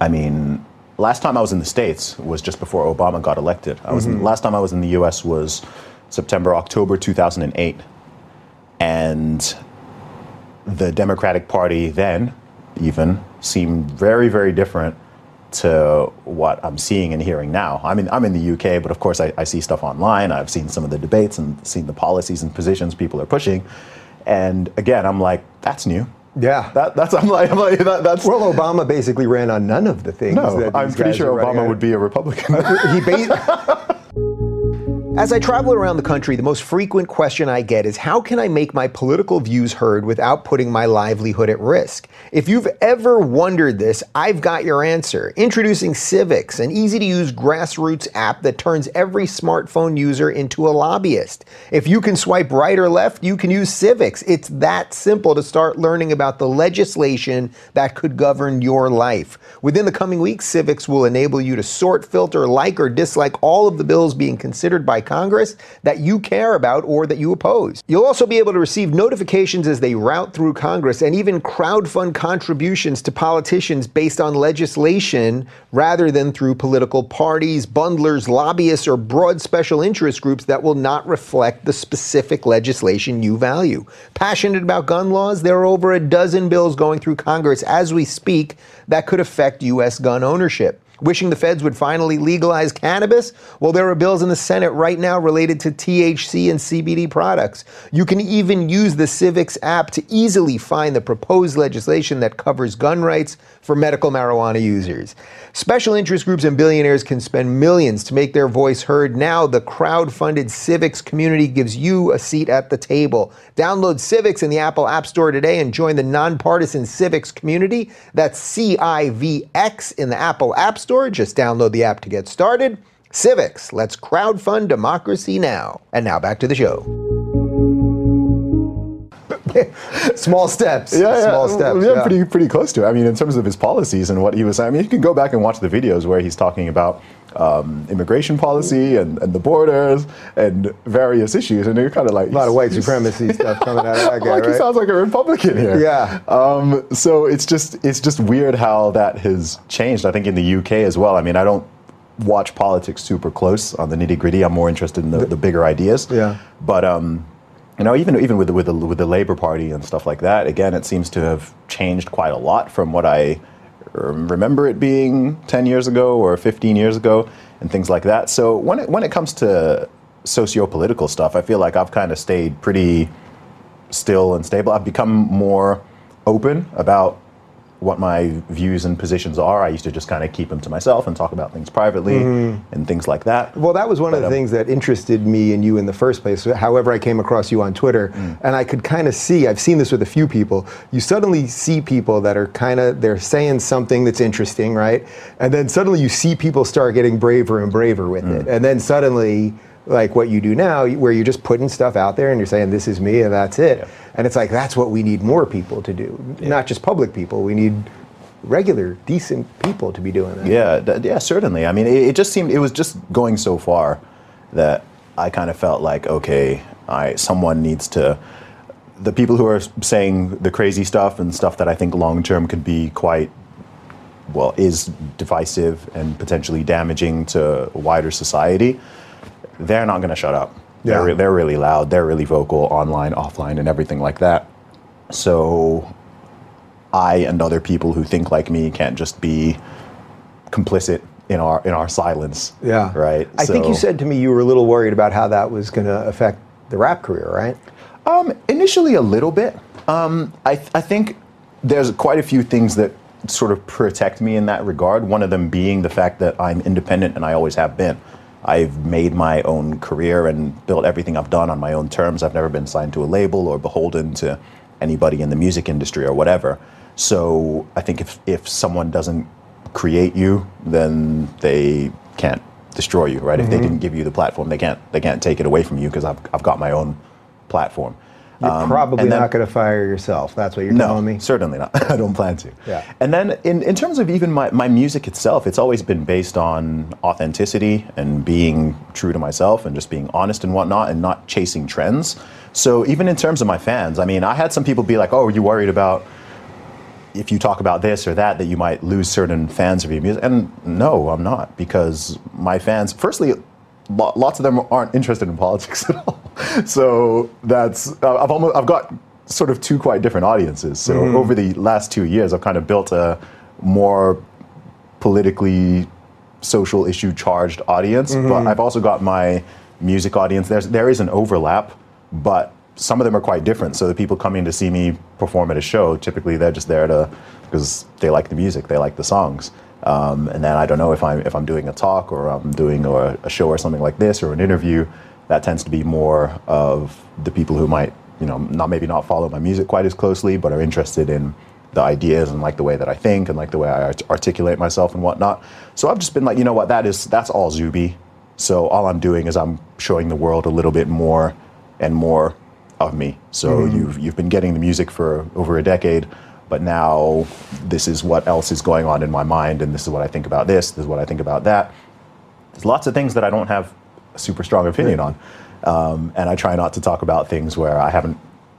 I mean, last time I was in the states was just before Obama got elected. I was in, last time I was in the U.S. was September October 2008, and the Democratic Party then even seemed very, very different to what I'm seeing and hearing now. I mean, I'm in the UK, but of course, I, I see stuff online. I've seen some of the debates and seen the policies and positions people are pushing. And again, I'm like, that's new. Yeah. That, that's I'm like, I'm like that, that's well, Obama basically ran on none of the things. no. I'm pretty sure Obama would be a Republican. he ba- [laughs] As I travel around the country, the most frequent question I get is how can I make my political views heard without putting my livelihood at risk? If you've ever wondered this, I've got your answer. Introducing Civix, an easy to use grassroots app that turns every smartphone user into a lobbyist. If you can swipe right or left, you can use Civix. It's that simple to start learning about the legislation that could govern your life. Within the coming weeks, Civix will enable you to sort, filter, like, or dislike all of the bills being considered by Congress that you care about or that you oppose. You'll also be able to receive notifications as they route through Congress and even crowdfund contributions to politicians based on legislation rather than through political parties, bundlers, lobbyists, or broad special interest groups that will not reflect the specific legislation you value. Passionate about gun laws, there are over a dozen bills going through Congress as we speak that could affect U.S. gun ownership. Wishing the feds would finally legalize cannabis? Well, there are bills in the Senate right now related to THC and CBD products. You can even use the Civix app to easily find the proposed legislation that covers gun rights for medical marijuana users. Special interest groups and billionaires can spend millions to make their voice heard. Now, the crowd-funded Civix community gives you a seat at the table. Download Civix in the Apple App Store today and join the nonpartisan Civix community. That's C I V X in the Apple App Store. Just download the app to get started. Civix, let's crowdfund democracy now. And now back to the show. [laughs] Small steps. Yeah, yeah, Small steps. Yeah, pretty pretty close to it. I mean, in terms of his policies and what he was. I mean, you can go back and watch the videos where he's talking about um, immigration policy and, and the borders and various issues, and you're kind of like A lot of white supremacy stuff coming out of [laughs] that guy, like he sounds like a Republican here. Yeah. Um, so it's just it's just weird how that has changed. I think in the UK as well. I mean, I don't watch politics super close on the nitty gritty. I'm more interested in the, the bigger ideas. Yeah. But um, you know, even even with the, with the with the Labour Party and stuff like that, again, it seems to have changed quite a lot from what I remember it being 10 years ago or 15 years ago, and things like that. So when it when it comes to socio-political stuff, I feel like I've kind of stayed pretty still and stable. I've become more open about what my views and positions are. I used to just kind of keep them to myself and talk about things privately and things like that. Well, that was one of the um, things that interested me and you in the first place. However, I came across you on Twitter, Mm. and I could kind of see. I've seen this with a few people. You suddenly see people that are kind of they're saying something that's interesting, right? And then suddenly you see people start getting braver and braver with Mm. it, and then suddenly. Like what you do now, where you're just putting stuff out there and you're saying, This is me and that's it. Yeah. And it's like, that's what we need more people to do. Not just public people. We need regular, decent people to be doing that. Yeah, th- yeah, certainly. I mean, it, it just seemed it was just going so far that I kind of felt like, okay, I someone needs to. The people who are saying the crazy stuff and stuff that I think long term could be quite, well, is divisive and potentially damaging to wider society. They're not going to shut up. Yeah. They're, re- they're really loud. They're really vocal online, offline, and everything like that. So I and other people who think like me can't just be complicit in our in our silence. Yeah. Right. I think you said to me you were a little worried about how that was going to affect the rap career, right? Um, initially, a little bit. Um, I, I think there's quite a few things that sort of protect me in that regard. One of them being the fact that I'm independent and I always have been. I've made my own career and built everything I've done on my own terms. I've never been signed to a label or beholden to anybody in the music industry or whatever. So I think if, if someone doesn't create you, then they can't destroy you, right? If they mm-hmm. didn't give you the platform, they can't they can't take it away from you because I've, I've got my own platform. You're Um, probably then- not going to fire yourself. That's what you're no, telling me. certainly not. [laughs] I don't plan to. Yeah. And then in, in terms of even my, my music itself, it's always been based on authenticity and being true to myself and just being honest and whatnot and not chasing trends. So even in terms of my fans, I mean, I had some people be like, oh, are you worried about if you talk about this or that, that you might lose certain fans of your music? And no, I'm not because my fans, firstly, lots of them aren't interested in politics at all. [laughs] So that's uh, I've almost I've got sort of two quite different audiences. So over the last two years, I've kind of built a more politically social issue charged audience, but I've also got my music audience. There's there is an overlap, but some of them are quite different. So the people coming to see me perform at a show, typically they're just there to because they like the music, they like the songs. Um, and then I don't know if I'm if I'm doing a talk or I'm doing a, a show or something like this or an interview. That tends to be more of the people who might you know not maybe not follow my music quite as closely, but are interested in the ideas and like the way that I think and like the way I art- articulate myself and whatnot. So I've just been like, you know what, that is that's all Zuby. So all I'm doing is I'm showing the world a little bit more and more of me. So you've you've been getting the music for over a decade, but now this is what else is going on in my mind, and this is what I think about this. This is what I think about that. There's lots of things that I don't have a super strong opinion on, um, and I try not to talk about things where I haven't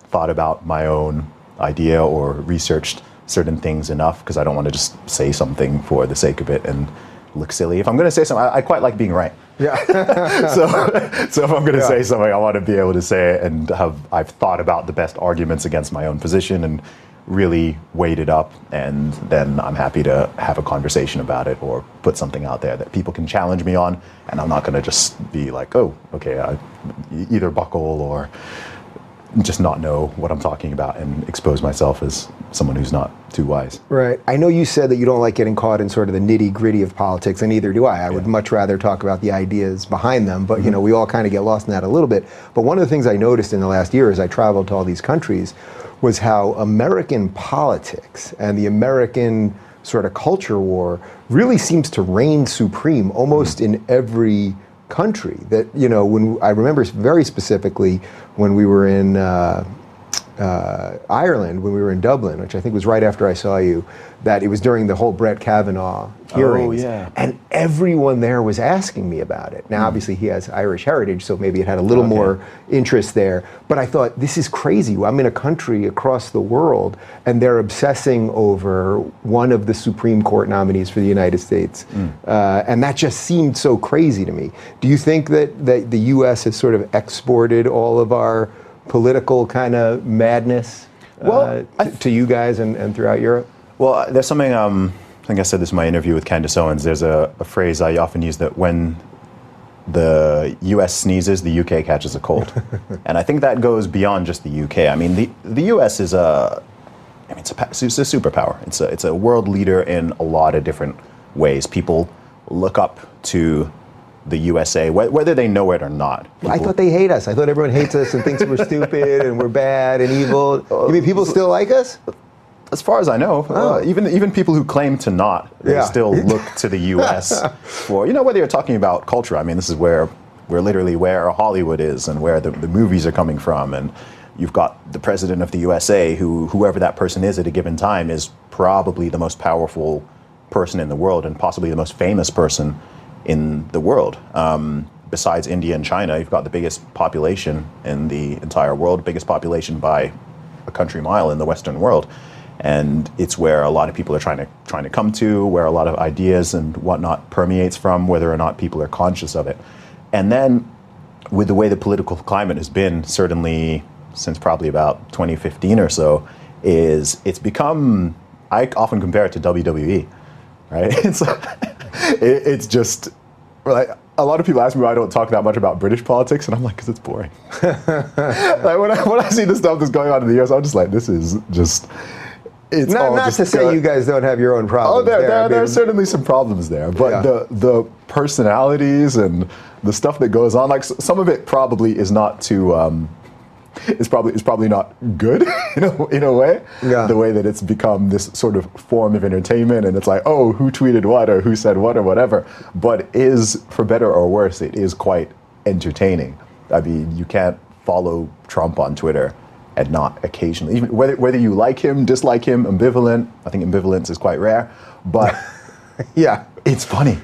thought about my own idea or researched certain things enough because I don't want to just say something for the sake of it and look silly. If I'm going to say something, I, I quite like being right. Yeah. [laughs] so, so if I'm going to Yeah. say something, I want to be able to say it and have I've thought about the best arguments against my own position and really weighed it up, and then I'm happy to have a conversation about it or put something out there that people can challenge me on, and I'm not going to just be like, oh, okay, I either buckle or just not know what I'm talking about and expose myself as someone who's not too wise. Right. I know you said that you don't like getting caught in sort of the nitty gritty of politics, and neither do I. I would much rather talk about the ideas behind them, but you mm-hmm. know, we all kind of get lost in that a little bit. But one of the things I noticed in the last year as I traveled to all these countries was how American politics and the American sort of culture war really seems to reign supreme almost in every country. That, you know, when I remember very specifically when we were in. Uh, uh, Ireland when we were in Dublin, which I think was right after I saw you, that it was during the whole Brett Kavanaugh hearings. yeah. And everyone there was asking me about it. Now, obviously, he has Irish heritage, so maybe it had a little Okay. more interest there. But I thought, this is crazy. I'm in a country across the world, and they're obsessing over one of the Supreme Court nominees for the United States. Uh, and that just seemed so crazy to me. Do you think that, that the U.S. has sort of exported all of our political kind of madness Well, uh, I t- to you guys and, and throughout Europe? Well, uh, there's something, um, I think I said this in my interview with Candace Owens. There's a, a phrase I often use that when the US sneezes, the UK catches a cold. [laughs] and I think that goes beyond just the UK. I mean, the, the US is a, I mean, it's a, it's a superpower. It's a, it's a world leader in a lot of different ways. People look up to the USA, whether they know it or not. People, I thought they hate us. I thought everyone hates us and thinks we're stupid and we're bad and evil. You mean people still like us? As far as I know, oh. uh, even even people who claim to not, they yeah. still [laughs] look to the U.S. for you know whether you're talking about culture. I mean, this is where we're literally where Hollywood is and where the, the movies are coming from, and you've got the president of the USA, who whoever that person is at a given time is probably the most powerful person in the world and possibly the most famous person in the world. Um, besides India and China, you've got the biggest population in the entire world, biggest population by a country mile in the Western world. And it's where a lot of people are trying to trying to come to, where a lot of ideas and whatnot permeates from, whether or not people are conscious of it. And then, with the way the political climate has been, certainly since probably about 2015 or so, is it's become. I often compare it to WWE, right? [laughs] It's [laughs] it, it's just like a lot of people ask me why I don't talk that much about British politics, and I'm like, because it's boring. [laughs] like when I, when I see the stuff that's going on in the US, I'm just like, this is just. It's not, not to say you guys don't have your own problems. Oh, there, there, there, there are certainly some problems there, but yeah. the the personalities and the stuff that goes on, like some of it probably is not too. Um, is probably is probably not good [laughs] in a, in a way. Yeah. The way that it's become this sort of form of entertainment, and it's like, oh, who tweeted what or who said what or whatever. But is for better or worse, it is quite entertaining. I mean, you can't follow Trump on Twitter and not occasionally, even whether whether you like him, dislike him, ambivalent. I think ambivalence is quite rare, but [laughs] yeah, it's funny.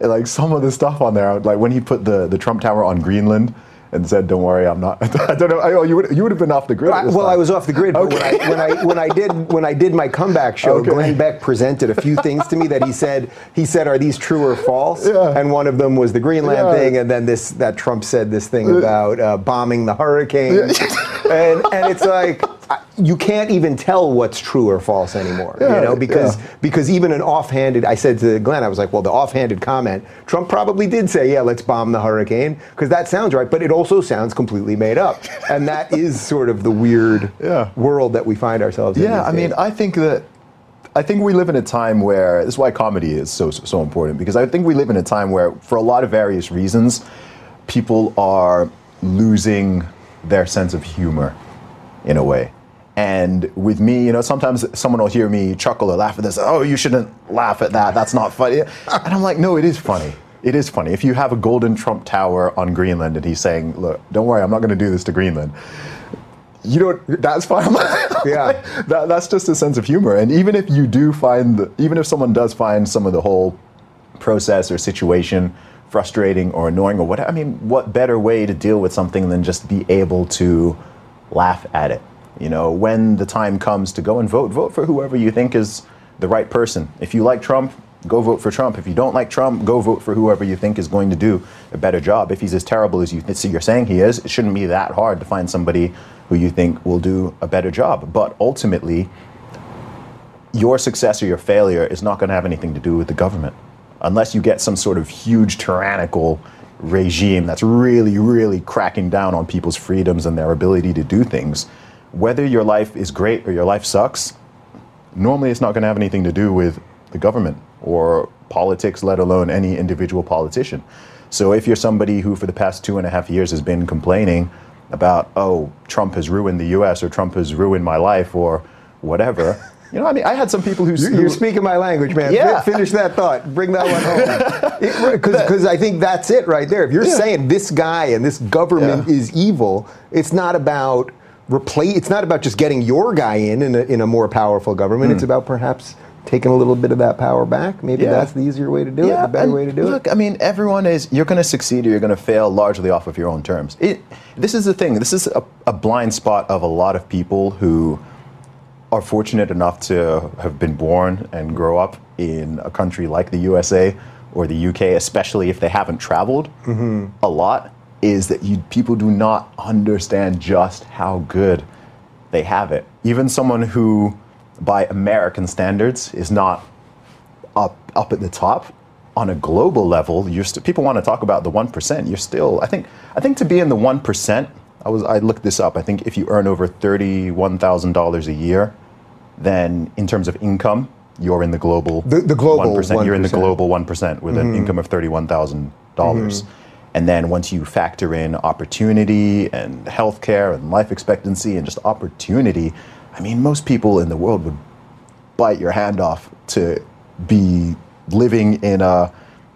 Like some of the stuff on there, like when he put the the Trump Tower on Greenland and said, "Don't worry, I'm not." [laughs] I don't know. I, oh, you would you would have been off the grid. I, well, time. I was off the grid. Okay. When I, when I, when I did when I did my comeback show, okay. Glenn Beck presented a few things to me that he said he said are these true or false? Yeah. And one of them was the Greenland yeah. thing, and then this that Trump said this thing about uh, bombing the hurricane, [laughs] and and it's like you can't even tell what's true or false anymore. Yeah, you know, because yeah. because even an offhanded, I said to Glenn, I was like, well, the offhanded comment, Trump probably did say, yeah, let's bomb the hurricane, because that sounds right, but it also sounds completely made up, and that [laughs] is sort of the weird yeah. world that we find ourselves in. Yeah, I mean, I think that. I think we live in a time where this is why comedy is so so important because I think we live in a time where, for a lot of various reasons, people are losing their sense of humor in a way. And with me, you know, sometimes someone will hear me chuckle or laugh at this. Oh, you shouldn't laugh at that. That's not funny. [laughs] And I'm like, no, it is funny. It is funny. If you have a golden Trump tower on Greenland and he's saying, look, don't worry, I'm not going to do this to Greenland. You don't, that's fine. [laughs] yeah. That, that's just a sense of humor. And even if you do find, the, even if someone does find some of the whole process or situation frustrating or annoying or whatever, I mean, what better way to deal with something than just be able to laugh at it? You know, when the time comes to go and vote, vote for whoever you think is the right person. If you like Trump, go vote for Trump. If you don't like Trump, go vote for whoever you think is going to do a better job. If he's as terrible as you th- you're saying he is, it shouldn't be that hard to find somebody who you think will do a better job. But ultimately, your success or your failure is not going to have anything to do with the government. Unless you get some sort of huge tyrannical regime that's really, really cracking down on people's freedoms and their ability to do things whether your life is great or your life sucks, normally it's not going to have anything to do with the government or politics, let alone any individual politician. So if you're somebody who for the past two and a half years has been complaining about, oh, Trump has ruined the US or Trump has ruined my life or whatever. You know, I mean, I had some people who. You're, speaking my language, man. Yeah. finish that thought. Bring that one home. [laughs] Because I think that's it right there. If you're yeah. saying this guy and this government yeah. is evil, it's not about replace. It's not about just getting your guy in in a, in a more powerful government. Mm. It's about perhaps taking a little bit of that power back. Maybe yeah. that's the easier way to do yeah, it, the better way to do look, it. Look, I mean, everyone is, you're going to succeed or you're going to fail largely off of your own terms. It, this is the thing, this is a, a, blind spot of a lot of people who are fortunate enough to have been born and grow up in a country like the USA or the UK, especially if they haven't traveled mm-hmm. a lot is that you, people do not understand just how good they have it. Even someone who, by American standards, is not up up at the top on a global level. You're st- people want to talk about the one percent. You're still, I think, I think to be in the one percent. I was I looked this up. I think if you earn over thirty one thousand dollars a year, then in terms of income, you're in the global The- the global 1%. You're in the global 1% with an mm-hmm. income of $31,000. dollars mm-hmm. And then once you factor in opportunity and healthcare and life expectancy and just opportunity, I mean, most people in the world would bite your hand off to be living in a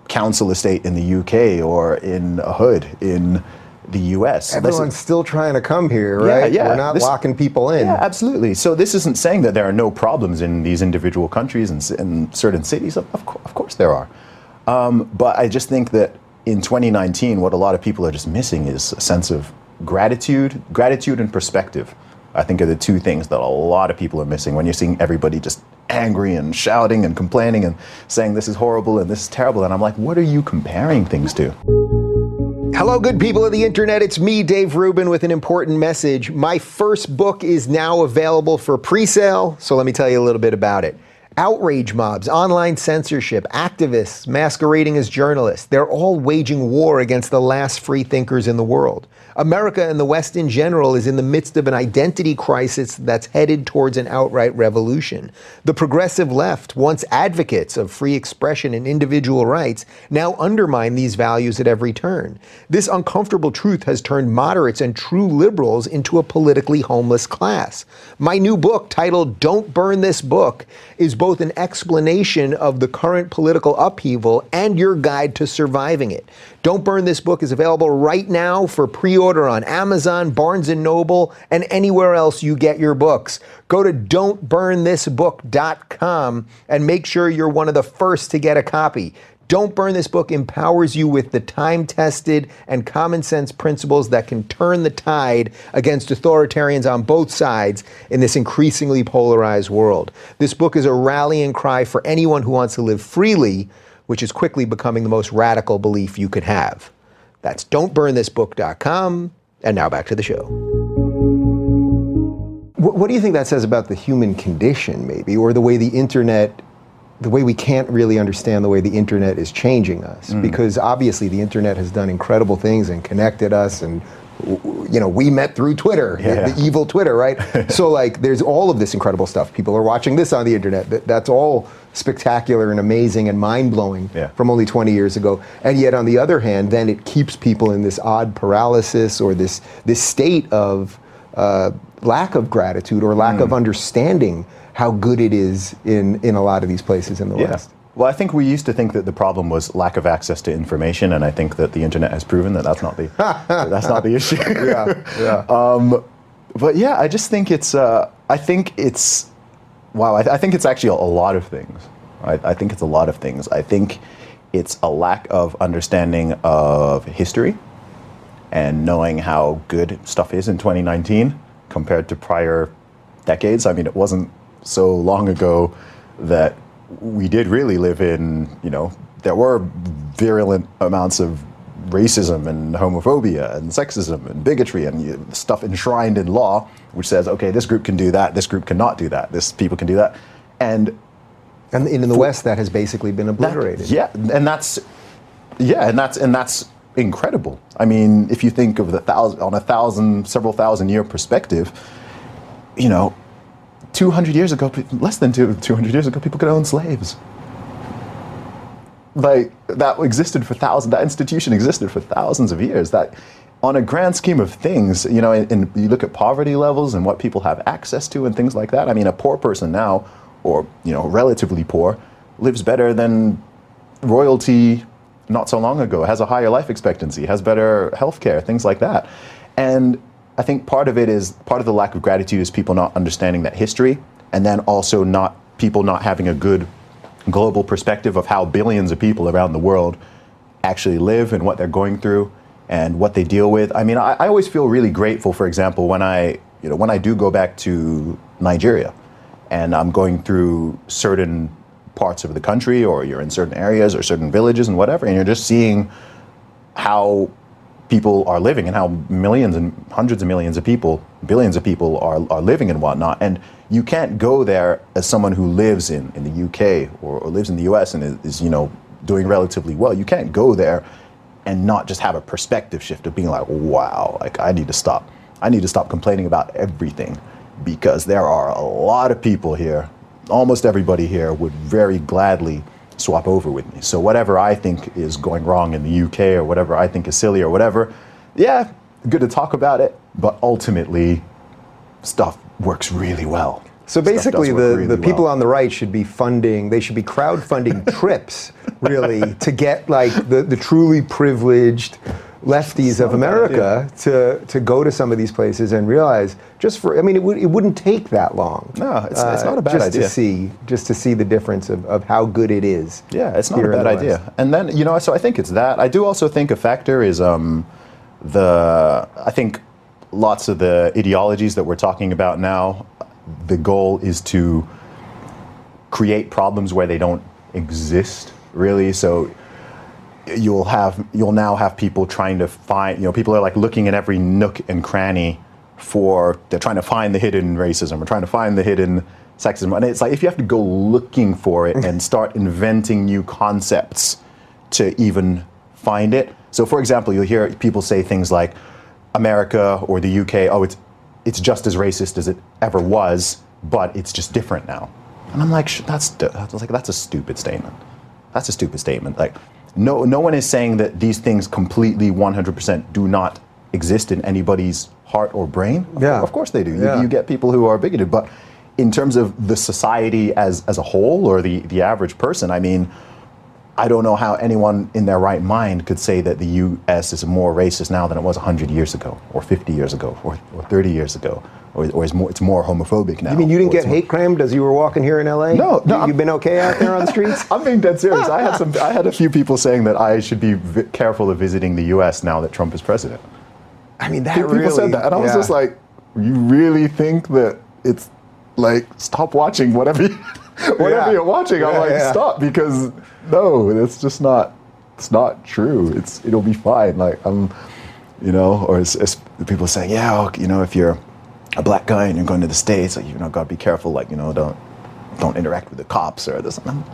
council estate in the UK or in a hood in the US. Everyone's still trying to come here, right? yeah. We're not This- locking people in. yeah, absolutely. So this isn't saying that there are no problems in these individual countries and, and certain cities. Of, of, of course there are. Um, but I just think that in 2019, what a lot of people are just missing is a sense of gratitude, gratitude and perspective. I think are the two things that a lot of people are missing when you're seeing everybody just angry and shouting and complaining and saying this is horrible and this is terrible. And I'm like, what are you comparing things to? Hello, good people of the internet. It's me, Dave Rubin, with an important message. My first book is now available for pre sale, so let me tell you a little bit about it. Outrage mobs, online censorship, activists masquerading as journalists, they're all waging war against the last free thinkers in the world. America and the West in general is in the midst of an identity crisis that's headed towards an outright revolution. The progressive left, once advocates of free expression and individual rights, now undermine these values at every turn. This uncomfortable truth has turned moderates and true liberals into a politically homeless class. My new book, titled Don't Burn This Book, is both an explanation of the current political upheaval and your guide to surviving it. Don't Burn This Book is available right now for pre-order on Amazon, Barnes & Noble, and anywhere else you get your books. Go to don'tburnthisbook.com and make sure you're one of the first to get a copy. Don't Burn This Book empowers you with the time tested and common sense principles that can turn the tide against authoritarians on both sides in this increasingly polarized world. This book is a rallying cry for anyone who wants to live freely, which is quickly becoming the most radical belief you could have. That's don'tburnthisbook.com. And now back to the show. What, what do you think that says about the human condition, maybe, or the way the internet the way we can't really understand the way the internet is changing us Mm. because obviously the internet has done incredible things and connected us and you know we met through twitter the- the, evil twitter right [laughs] so like there's all of this incredible stuff people are watching this on the internet that, that's all spectacular and amazing and mind-blowing Yeah. from only 20 years ago and yet on the other hand then it keeps people in this odd paralysis or this this state of uh, lack of gratitude or lack of Mm. understanding how good it is in, in a lot of these places in the West. Well, I think we used to think that the problem was lack of access to information, and I think that the internet has proven that that's not the [laughs] that's not the issue. Yeah, yeah. [laughs] Um, but yeah, I just think it's. Uh, I think it's. Wow, I, I think it's actually a, a lot of things. I, I think it's a lot of things. I think it's a lack of understanding of history and knowing how good stuff is in 2019 compared to prior decades. I mean, it wasn't so long ago that we did really live in, you know, there were virulent amounts of racism and homophobia and sexism and bigotry and stuff enshrined in law, which says, okay, this group can do that, this group cannot do that, this people can do that. And And in the West, that has basically been obliterated. yeah, and that's yeah, and that's and that's incredible. I mean, if you think of the thousand on a thousand, several thousand year perspective, you know, two hundred years ago, less than two two hundred years ago, people could own slaves. Like that existed for thousands. That institution existed for thousands of years. That, on a grand scheme of things, you know, and, and you look at poverty levels and what people have access to and things like that. I mean, a poor person now, or you know, relatively poor, lives better than royalty not so long ago, has a higher life expectancy, has better health care, things like that. And I think part of it is part of the lack of gratitude is people not understanding that history, and then also not people not having a good global perspective of how billions of people around the world actually live and what they're going through and what they deal with. I mean, I, I always feel really grateful, for example, when I, you know, when I do go back to Nigeria and I'm going through certain parts of the country or you're in certain areas or certain villages and whatever, and you're just seeing how people are living and how millions and hundreds of millions of people, billions of people are, are living and whatnot. And you can't go there as someone who lives in, in the UK or, or lives in the US and is, is, you know, doing relatively well. You can't go there and not just have a perspective shift of being like, wow, like I need to stop. I need to stop complaining about everything because there are a lot of people here, almost everybody here would very gladly swap over with me. So whatever I think is going wrong in the UK or whatever I think is silly or whatever, yeah, good to talk about it, but ultimately stuff works really well. So basically, the, really the people well. on the right should be funding, they should be crowdfunding [laughs] trips, really, to get like the, the truly privileged lefties of a bad America to, to go to some of these places and realize just for, I mean, it, would, it wouldn't take that long. uh, No, it's- it's not a bad just idea. To see, just to see the difference of, of how good it is. Yeah, it's not a bad idea. And then you know, so I think it's that. I do also think a factor is um, the. I think lots of the ideologies that we're talking about now, the goal is to create problems where they don't exist really. So you'll have you'll now have people trying to find you know people are like looking at every nook and cranny for they're trying to find the hidden racism or trying to find the hidden sexism. And it's like if you have to go looking for it and [laughs] start inventing new concepts to even find it. So for example you'll hear people say things like america or the uk oh it's it's just as racist as it ever was but it's just different now. And i'm like that's that's like that's a stupid statement. That's a stupid statement. Like, no, no one is saying that these things completely 100% do not exist in anybody's heart or brain. Of- Yeah. Of course they do. You- Yeah. You, get people who are bigoted. But in terms of the society as, as a whole or the, the average person, I mean, I don't know how anyone in their right mind could say that the U.S. is more racist now than it was 100 years ago, or 50 years ago, or, or 30 years ago, or, or is more, it's more homophobic now. You mean you didn't get hate crimed as you were walking here in LA? No, no, You, have been okay out there on the streets? [laughs] I'm being dead serious. I had some. I had a few people saying that I should be vi- careful of visiting the U.S. now that Trump is president. I mean, that People really. said that, and I was yeah. just like, "You really think that it's like stop watching whatever, you, [laughs] whatever Yeah. you're watching?" I'm like. "Stop," because no, it's just not. It's not true. It's it'll be fine. Like I'm, you know, or it's, it's people saying, "Yeah, you know, if you're a black guy and you're going to the states, like you know, gotta be careful. Like you know, don't don't interact with the cops or this." I'm,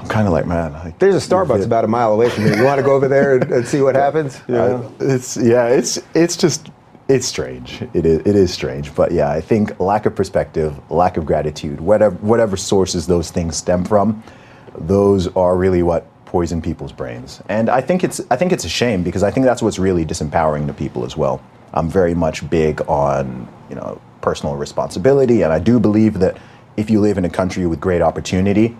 I'm kind of like, man, like, There's a Starbucks Yeah. about a mile away from me. You want to go over there and, and see what [laughs] happens? You I- know? it's yeah, it's it's just it's strange. It is it is strange, but yeah, I think lack of perspective, lack of gratitude, whatever whatever sources those things stem from, those are really what poison people's brains. And I think it's I think it's a shame because I think that's what's really disempowering to people as well. I'm very much big on you know personal responsibility, and I do believe that if you live in a country with great opportunity,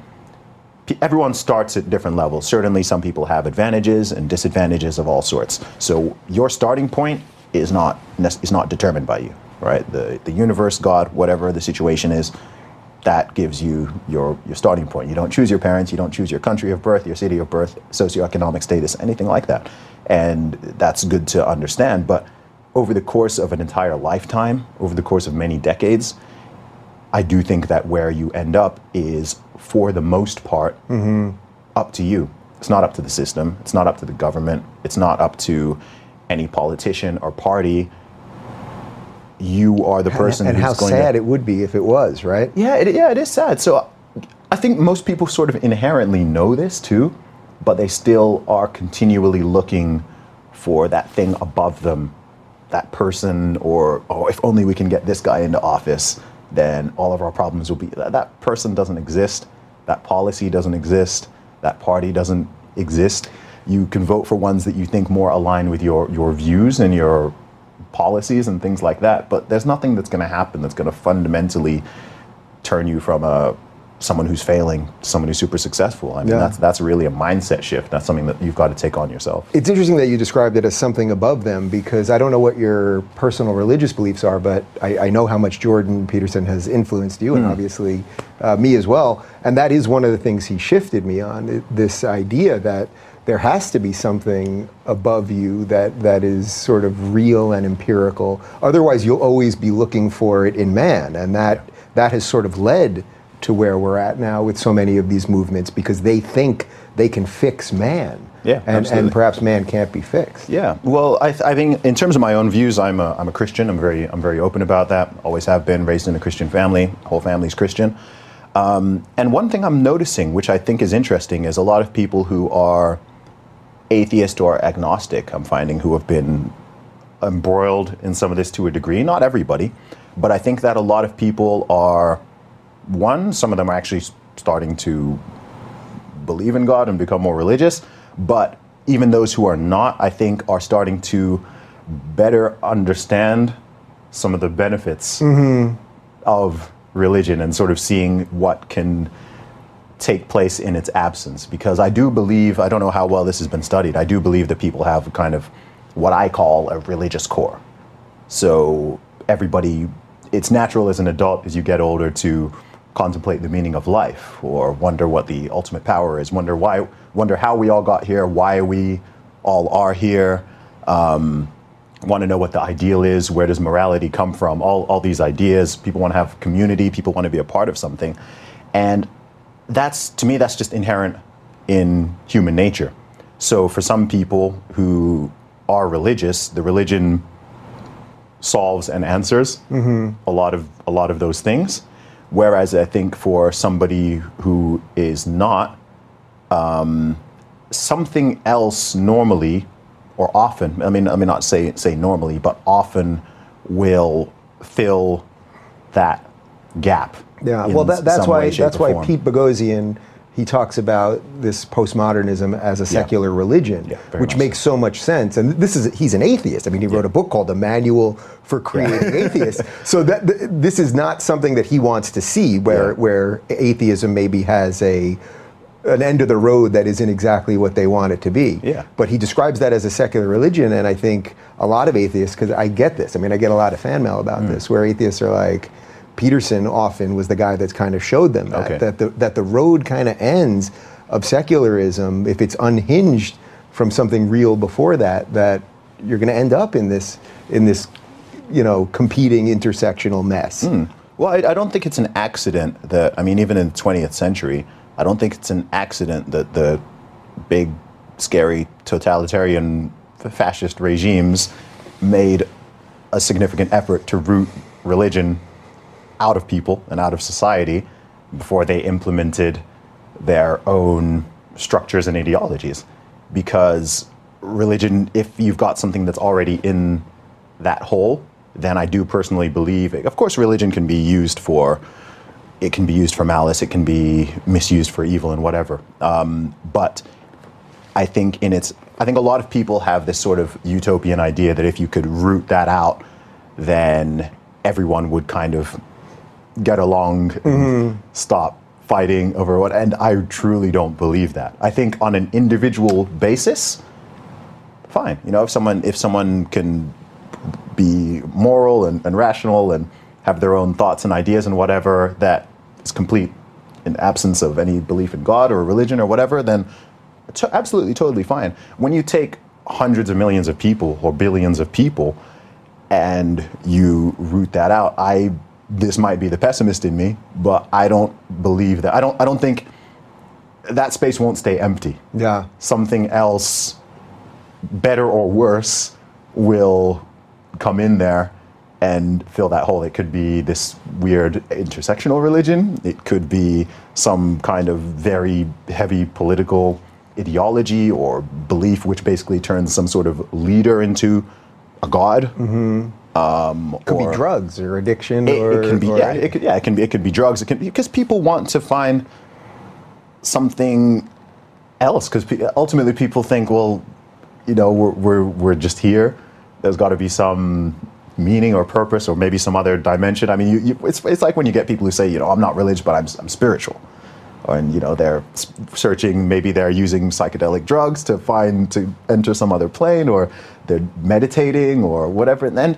everyone starts at different levels. Certainly, some people have advantages and disadvantages of all sorts. So your starting point is not is not determined by you, right? The the universe, God, whatever the situation is, that gives you your your starting point. You don't choose your parents, you don't choose your country of birth, your city of birth, socioeconomic status, anything like that, and that's good to understand. But over the course of an entire lifetime, over the course of many decades, I do think that where you end up is, for the most part, mm-hmm. up to you. It's not up to the system. It's not up to the government. It's not up to any politician or party. You are the person and who's how going sad to. it would be if it was, right? Yeah, it, yeah, it is sad. So I think most people sort of inherently know this too, but they still are continually looking for that thing above them, that person, or oh, if only we can get this guy into office, then all of our problems will be. That, that person doesn't exist. That policy doesn't exist. That party doesn't exist. You can vote for ones that you think more align with your, your views and your policies and things like that. But there's nothing that's going to happen that's going to fundamentally turn you from a someone who's failing someone who's super successful. I mean, Yeah. that's that's really a mindset shift. That's something that you've got to take on yourself. It's interesting that you described it as something above them because I don't know what your personal religious beliefs are, but I, I know how much Jordan Peterson has influenced you and obviously uh, me as well. And that is one of the things he shifted me on this idea that there has to be something above you that, that is sort of real and empirical. Otherwise, you'll always be looking for it in man. And that, that has sort of led to where we're at now with so many of these movements because they think they can fix man. Yeah, and, and perhaps man can't be fixed. Yeah, well, I, th- I think in terms of my own views, I'm a, I'm a Christian. I'm very I'm very open about that. Always have been. Raised in a Christian family. Whole family's Christian. Um, and one thing I'm noticing, which I think is interesting, is a lot of people who are atheist or agnostic. I'm finding who have been embroiled in some of this to a degree. Not everybody, But I think that a lot of people are, one, some of them are actually starting to believe in God and become more religious. But even those who are not, I think, are starting to better understand some of the benefits mm-hmm. of religion and sort of seeing what can take place in its absence. Because I do believe, I don't know how well this has been studied, I do believe that people have kind of what I call a religious core. So everybody, it's natural as an adult as you get older to contemplate the meaning of life or wonder what the ultimate power is, wonder why, wonder how we all got here, why we all are here, um, want to know what the ideal is, where does morality come from, all, all these ideas. People want to have community, people want to be a part of something. And that's, to me, that's just inherent in human nature. So for some people who are religious, the religion solves and answers a lot of a lot of those things. Whereas I think for somebody who is not, um, something else normally or often, I mean, I mean not say say normally, but often will fill that gap. Yeah, well, that, that's way, why shape, that's why. Pete Boghossian he talks about this postmodernism as a secular religion, Yeah, which much makes so much sense. And this is he's an atheist. I mean, he wrote a book called The Manual for Creating [laughs] Atheists. So that th- this is not something that he wants to see, where Yeah. where atheism maybe has a an end of the road that isn't exactly what they want it to be. Yeah. But he describes that as a secular religion, and I think a lot of atheists, because I get this. I mean, I get a lot of fan mail about Hmm. this, where atheists are like, Peterson often was the guy that's kind of showed them that Okay. that the that the road kind of ends of secularism if it's unhinged from something real before that. That you're going to end up in this in this you know competing intersectional mess. Hmm. Well, I, I don't think it's an accident that, I mean, even in the 20th century, I don't think it's an accident that the big, scary, totalitarian, fascist regimes made a significant effort to root religion out of people and out of society before they implemented their own structures and ideologies. Because religion, if you've got something that's already in that hole, then I do personally believe, of course, religion can be used for, it can be used for malice, it can be misused for evil and whatever. Um, but I think in its, I think a lot of people have this sort of utopian idea that if you could root that out, then everyone would kind of get along, and mm-hmm. stop fighting over what. And I truly don't believe that. I think on an individual basis, fine. You know, if someone if someone can be moral and, and rational and have their own thoughts and ideas and whatever that is complete in absence of any belief in God or religion or whatever, then it's absolutely totally fine. When you take hundreds of millions of people or billions of people and you root that out, I this might be the pessimist in me, but I don't believe that. I don't I don't think that space won't stay empty. Yeah. Something else better or worse will come in there and fill that hole. It could be this weird intersectional religion. It could be some kind of very heavy political ideology or belief, which basically turns some sort of leader into a god. Mm-hmm. Um, Could or- be drugs or addiction it, or it can be yeah, anything. it could yeah, it can be it could be drugs. It can because people want to find something else because pe- ultimately people think well, you know, we're we're we're just here. There's got to be some meaning or purpose or maybe some other dimension. I mean, you, you, it's it's like when you get people who say, you know, I'm not religious, but I'm I'm spiritual. And you know they're searching. Maybe they're using psychedelic drugs to find to enter some other plane, or they're meditating, or whatever. And then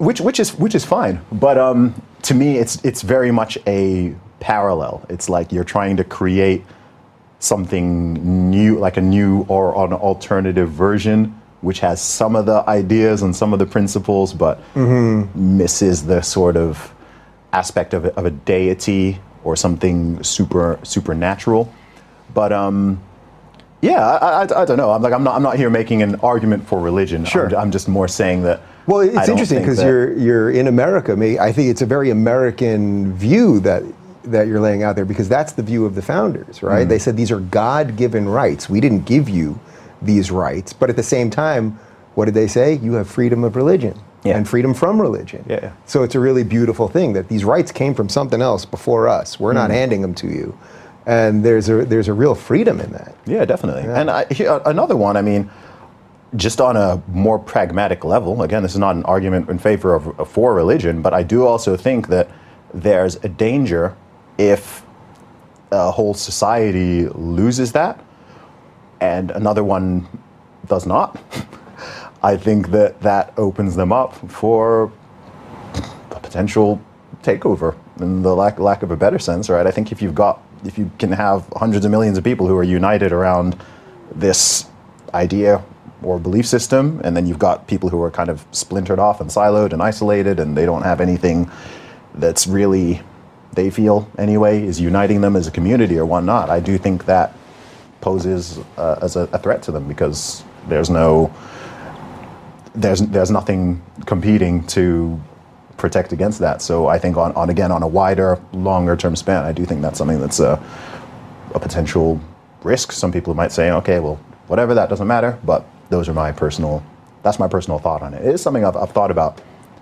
which which is which is fine. But um, to me, it's it's very much a parallel. It's like you're trying to create something new, like a new or an alternative version, which has some of the ideas and some of the principles, but misses the sort of aspect of a, of a deity or something super supernatural. But um, yeah, I, I, I don't know. I'm like I'm not I'm not here making an argument for religion. Sure. I'm, I'm just more saying that. Well, it's interesting because you're you're in America. I think it's a very American view that that you're laying out there because that's the view of the founders, right? Mm. They said these are God-given rights. We didn't give you these rights, but at the same time, what did they say? You have freedom of religion. Yeah. and freedom from religion. Yeah, yeah. So it's a really beautiful thing that these rights came from something else before us. We're Mm. not handing them to you, and there's a there's a real freedom in that. Yeah, definitely. And I, here, another one, I mean, just on a more pragmatic level, again, this is not an argument in favor of for religion, but I do also think that there's a danger if a whole society loses that and another one does not. [laughs] I think that that opens them up for a potential takeover in the lack, lack of a better sense, right? I think if you've got, if you can have hundreds of millions of people who are united around this idea or belief system, and then you've got people who are kind of splintered off and siloed and isolated, and they don't have anything that's really, they feel anyway, is uniting them as a community or whatnot. I do think that poses uh, as a, a threat to them because there's no, there's there's nothing competing to protect against that. So I think on, on again on a wider, longer term span, I do think that's something that's a, a potential risk. Some people might say, okay, well, whatever, that doesn't matter. But those are my personal, that's my personal thought on it. It is something I've, I've thought about.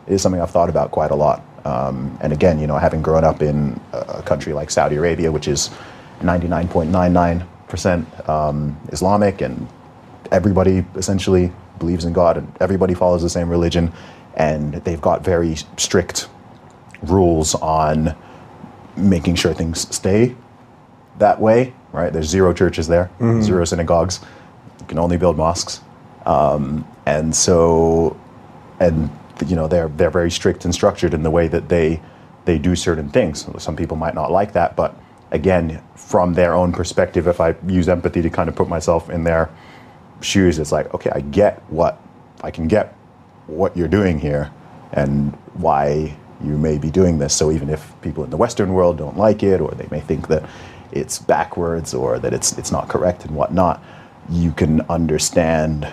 It is something I've thought about quite a lot. Um, and again, you know, having grown up in a country like Saudi Arabia, which is 99.99% um, Islamic and everybody essentially believes in God and everybody follows the same religion, and they've got very strict rules on making sure things stay that way. Right? There's zero churches there, zero synagogues. You can only build mosques, um, and so and you know they're they're very strict and structured in the way that they they do certain things. Some people might not like that, but again, from their own perspective, if I use empathy to kind of put myself in their shoes, it's like, okay, I get what I can get what you're doing here and why you may be doing this. So even if people in the Western world don't like it, or they may think that it's backwards or that it's it's not correct and whatnot, you can understand.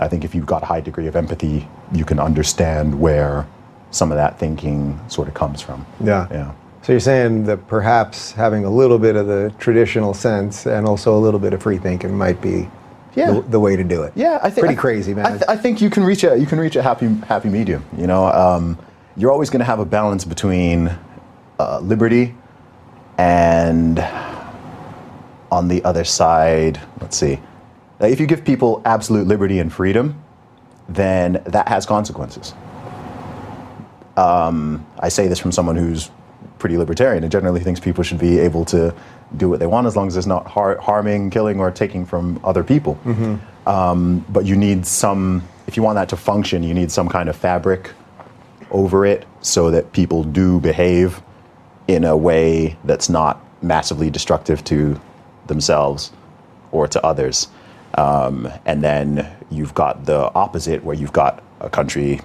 I think if you've got a high degree of empathy, you can understand where some of that thinking sort of comes from. Yeah. Yeah. So you're saying that perhaps having a little bit of the traditional sense and also a little bit of free thinking might be Yeah. the, the way to do it. Yeah, I think pretty I- crazy, man. I, th- I think you can reach a you can reach a happy happy medium. You know, um, you're always going to have a balance between uh, liberty and on the other side, let's see. If you give people absolute liberty and freedom, then that has consequences. Um, I say this from someone who's pretty libertarian and generally thinks people should be able to do what they want as long as it's not har- harming, killing, or taking from other people. Um, but you need some, if you want that to function, you need some kind of fabric over it so that people do behave in a way that's not massively destructive to themselves or to others. Um, and then you've got the opposite, where you've got a country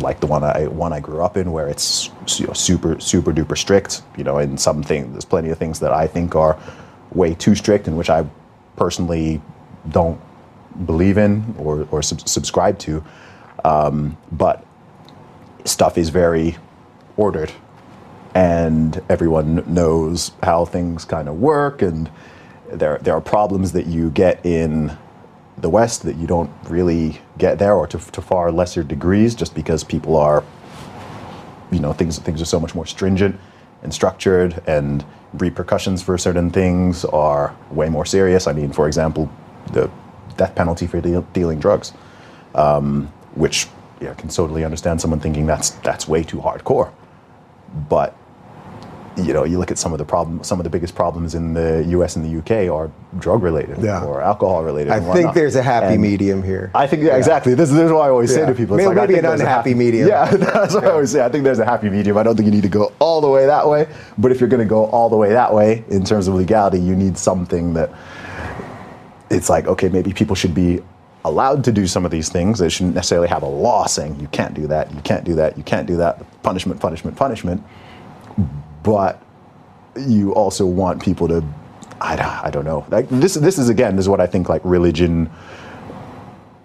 like the one I one I grew up in, where it's you know, super super duper strict. You know, in some things, there's plenty of things that I think are way too strict, and which I personally don't believe in or or sub- subscribe to. Um, but stuff is very ordered and everyone knows how things kind of work and there there are problems that you get in the west that you don't really get there or to, to far lesser degrees just because people are you know things things are so much more stringent and structured and repercussions for certain things are way more serious. I mean for example the death penalty for deal, dealing drugs um, which yeah, I can totally understand someone thinking that's that's way too hardcore. But you know, you look at some of the problem, some of the biggest problems in the U.S. and the U.K. are drug related Yeah. or alcohol related. I think there's a happy And medium here. I think yeah, exactly. This, this is what I always say to people. It's Maybe- like, I maybe think an unhappy medium. Yeah, [laughs] that's what I always say. I think there's a happy medium. I don't think you need to go all the way that way. But if you're going to go all the way that way in terms of legality, you need something that it's like okay, maybe people should be allowed to do some of these things. They shouldn't necessarily have a law saying you can't do that, you can't do that, you can't do that. Punishment, punishment, punishment. But you also want people to I, don't- I don't know. Like this this is again this is what i think like religion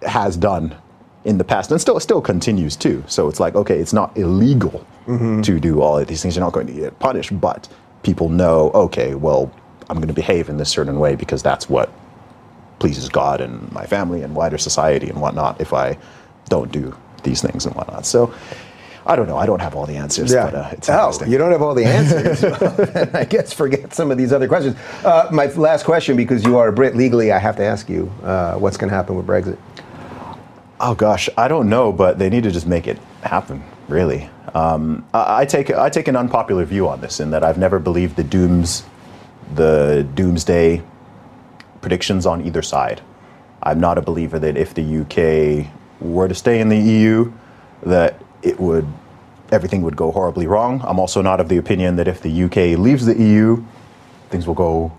has done in the past and still still continues too. So it's like okay it's not illegal mm-hmm. to do all of these things. You're not going to get punished but people know okay well i'm going to behave in this certain way because that's what pleases god and my family and wider society and whatnot if i don't do these things and whatnot. So I don't know. I don't have all the answers, but uh, it's oh, interesting. you don't have all the [laughs] answers. [laughs] then I guess forget some of these other questions. Uh, my last question, because you are a Brit legally, I have to ask you, uh, what's going to happen with Brexit? Oh gosh, I don't know, but they need to just make it happen. Really, um, I, I take I take an unpopular view on this in that I've never believed the dooms, the doomsday predictions on either side. I'm not a believer that if the UK were to stay in the EU, that it would everything would go horribly wrong. I'm also not of the opinion that if the UK leaves the EU, things will go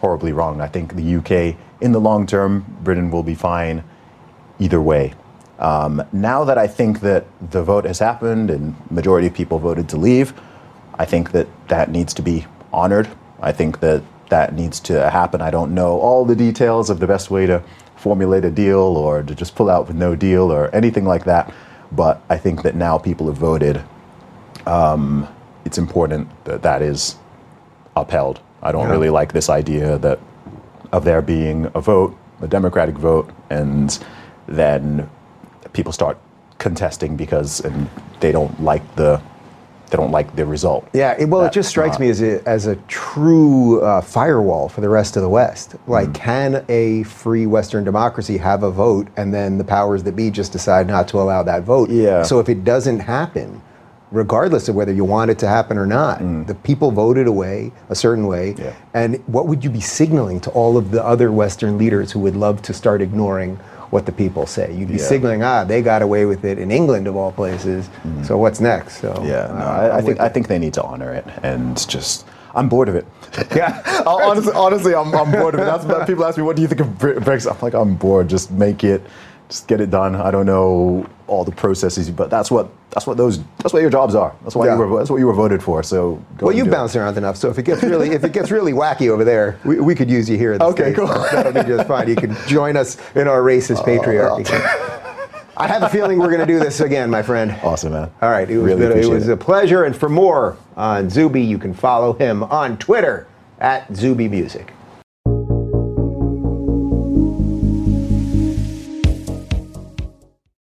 horribly wrong. I think the UK, in the long term, Britain will be fine either way. Um, now that I think that the vote has happened and majority of people voted to leave, I think that that needs to be honored. I think that that needs to happen. I don't know all the details of the best way to formulate a deal or to just pull out with no deal or anything like that. But I think that now people have voted. Um, it's important that that is upheld. I don't Yeah. really like this idea that of there being a vote, a democratic vote, and then people start contesting because and they don't like the they don't like the result. Yeah, it, well, it just strikes not- me as a, as a true uh, firewall for the rest of the West. Like, can a free Western democracy have a vote and then the powers that be just decide not to allow that vote? Yeah. So if it doesn't happen, regardless of whether you want it to happen or not, the people voted away a certain way. Yeah. And what would you be signaling to all of the other Western leaders who would love to start ignoring what the people say? You'd be Yeah. signaling, ah, they got away with it in England of all places. So what's next? So Yeah, no, uh, I, I think I think they need to honor it and just. I'm bored of it. [laughs] Yeah. [laughs] Honestly, honestly, I'm, I'm bored of it. That's what people ask me, "What do you think of Brexit?" I'm like, I'm bored. Just make it, just get it done. I don't know all the processes, but that's what that's what those that's what your jobs are. That's why Yeah. you were that's what you were voted for. So go Well, you've it. bounced around enough, so if it gets really if it gets really wacky over there, we, we could use you here. At the Okay, States. cool. That'll be just fine. You can join us in our racist oh. patriarchy. I have a feeling we're going to do this again, my friend. Awesome, man. All right, it was, Really been- it was a pleasure. And for more on Zuby, you can follow him on Twitter at Zuby Music.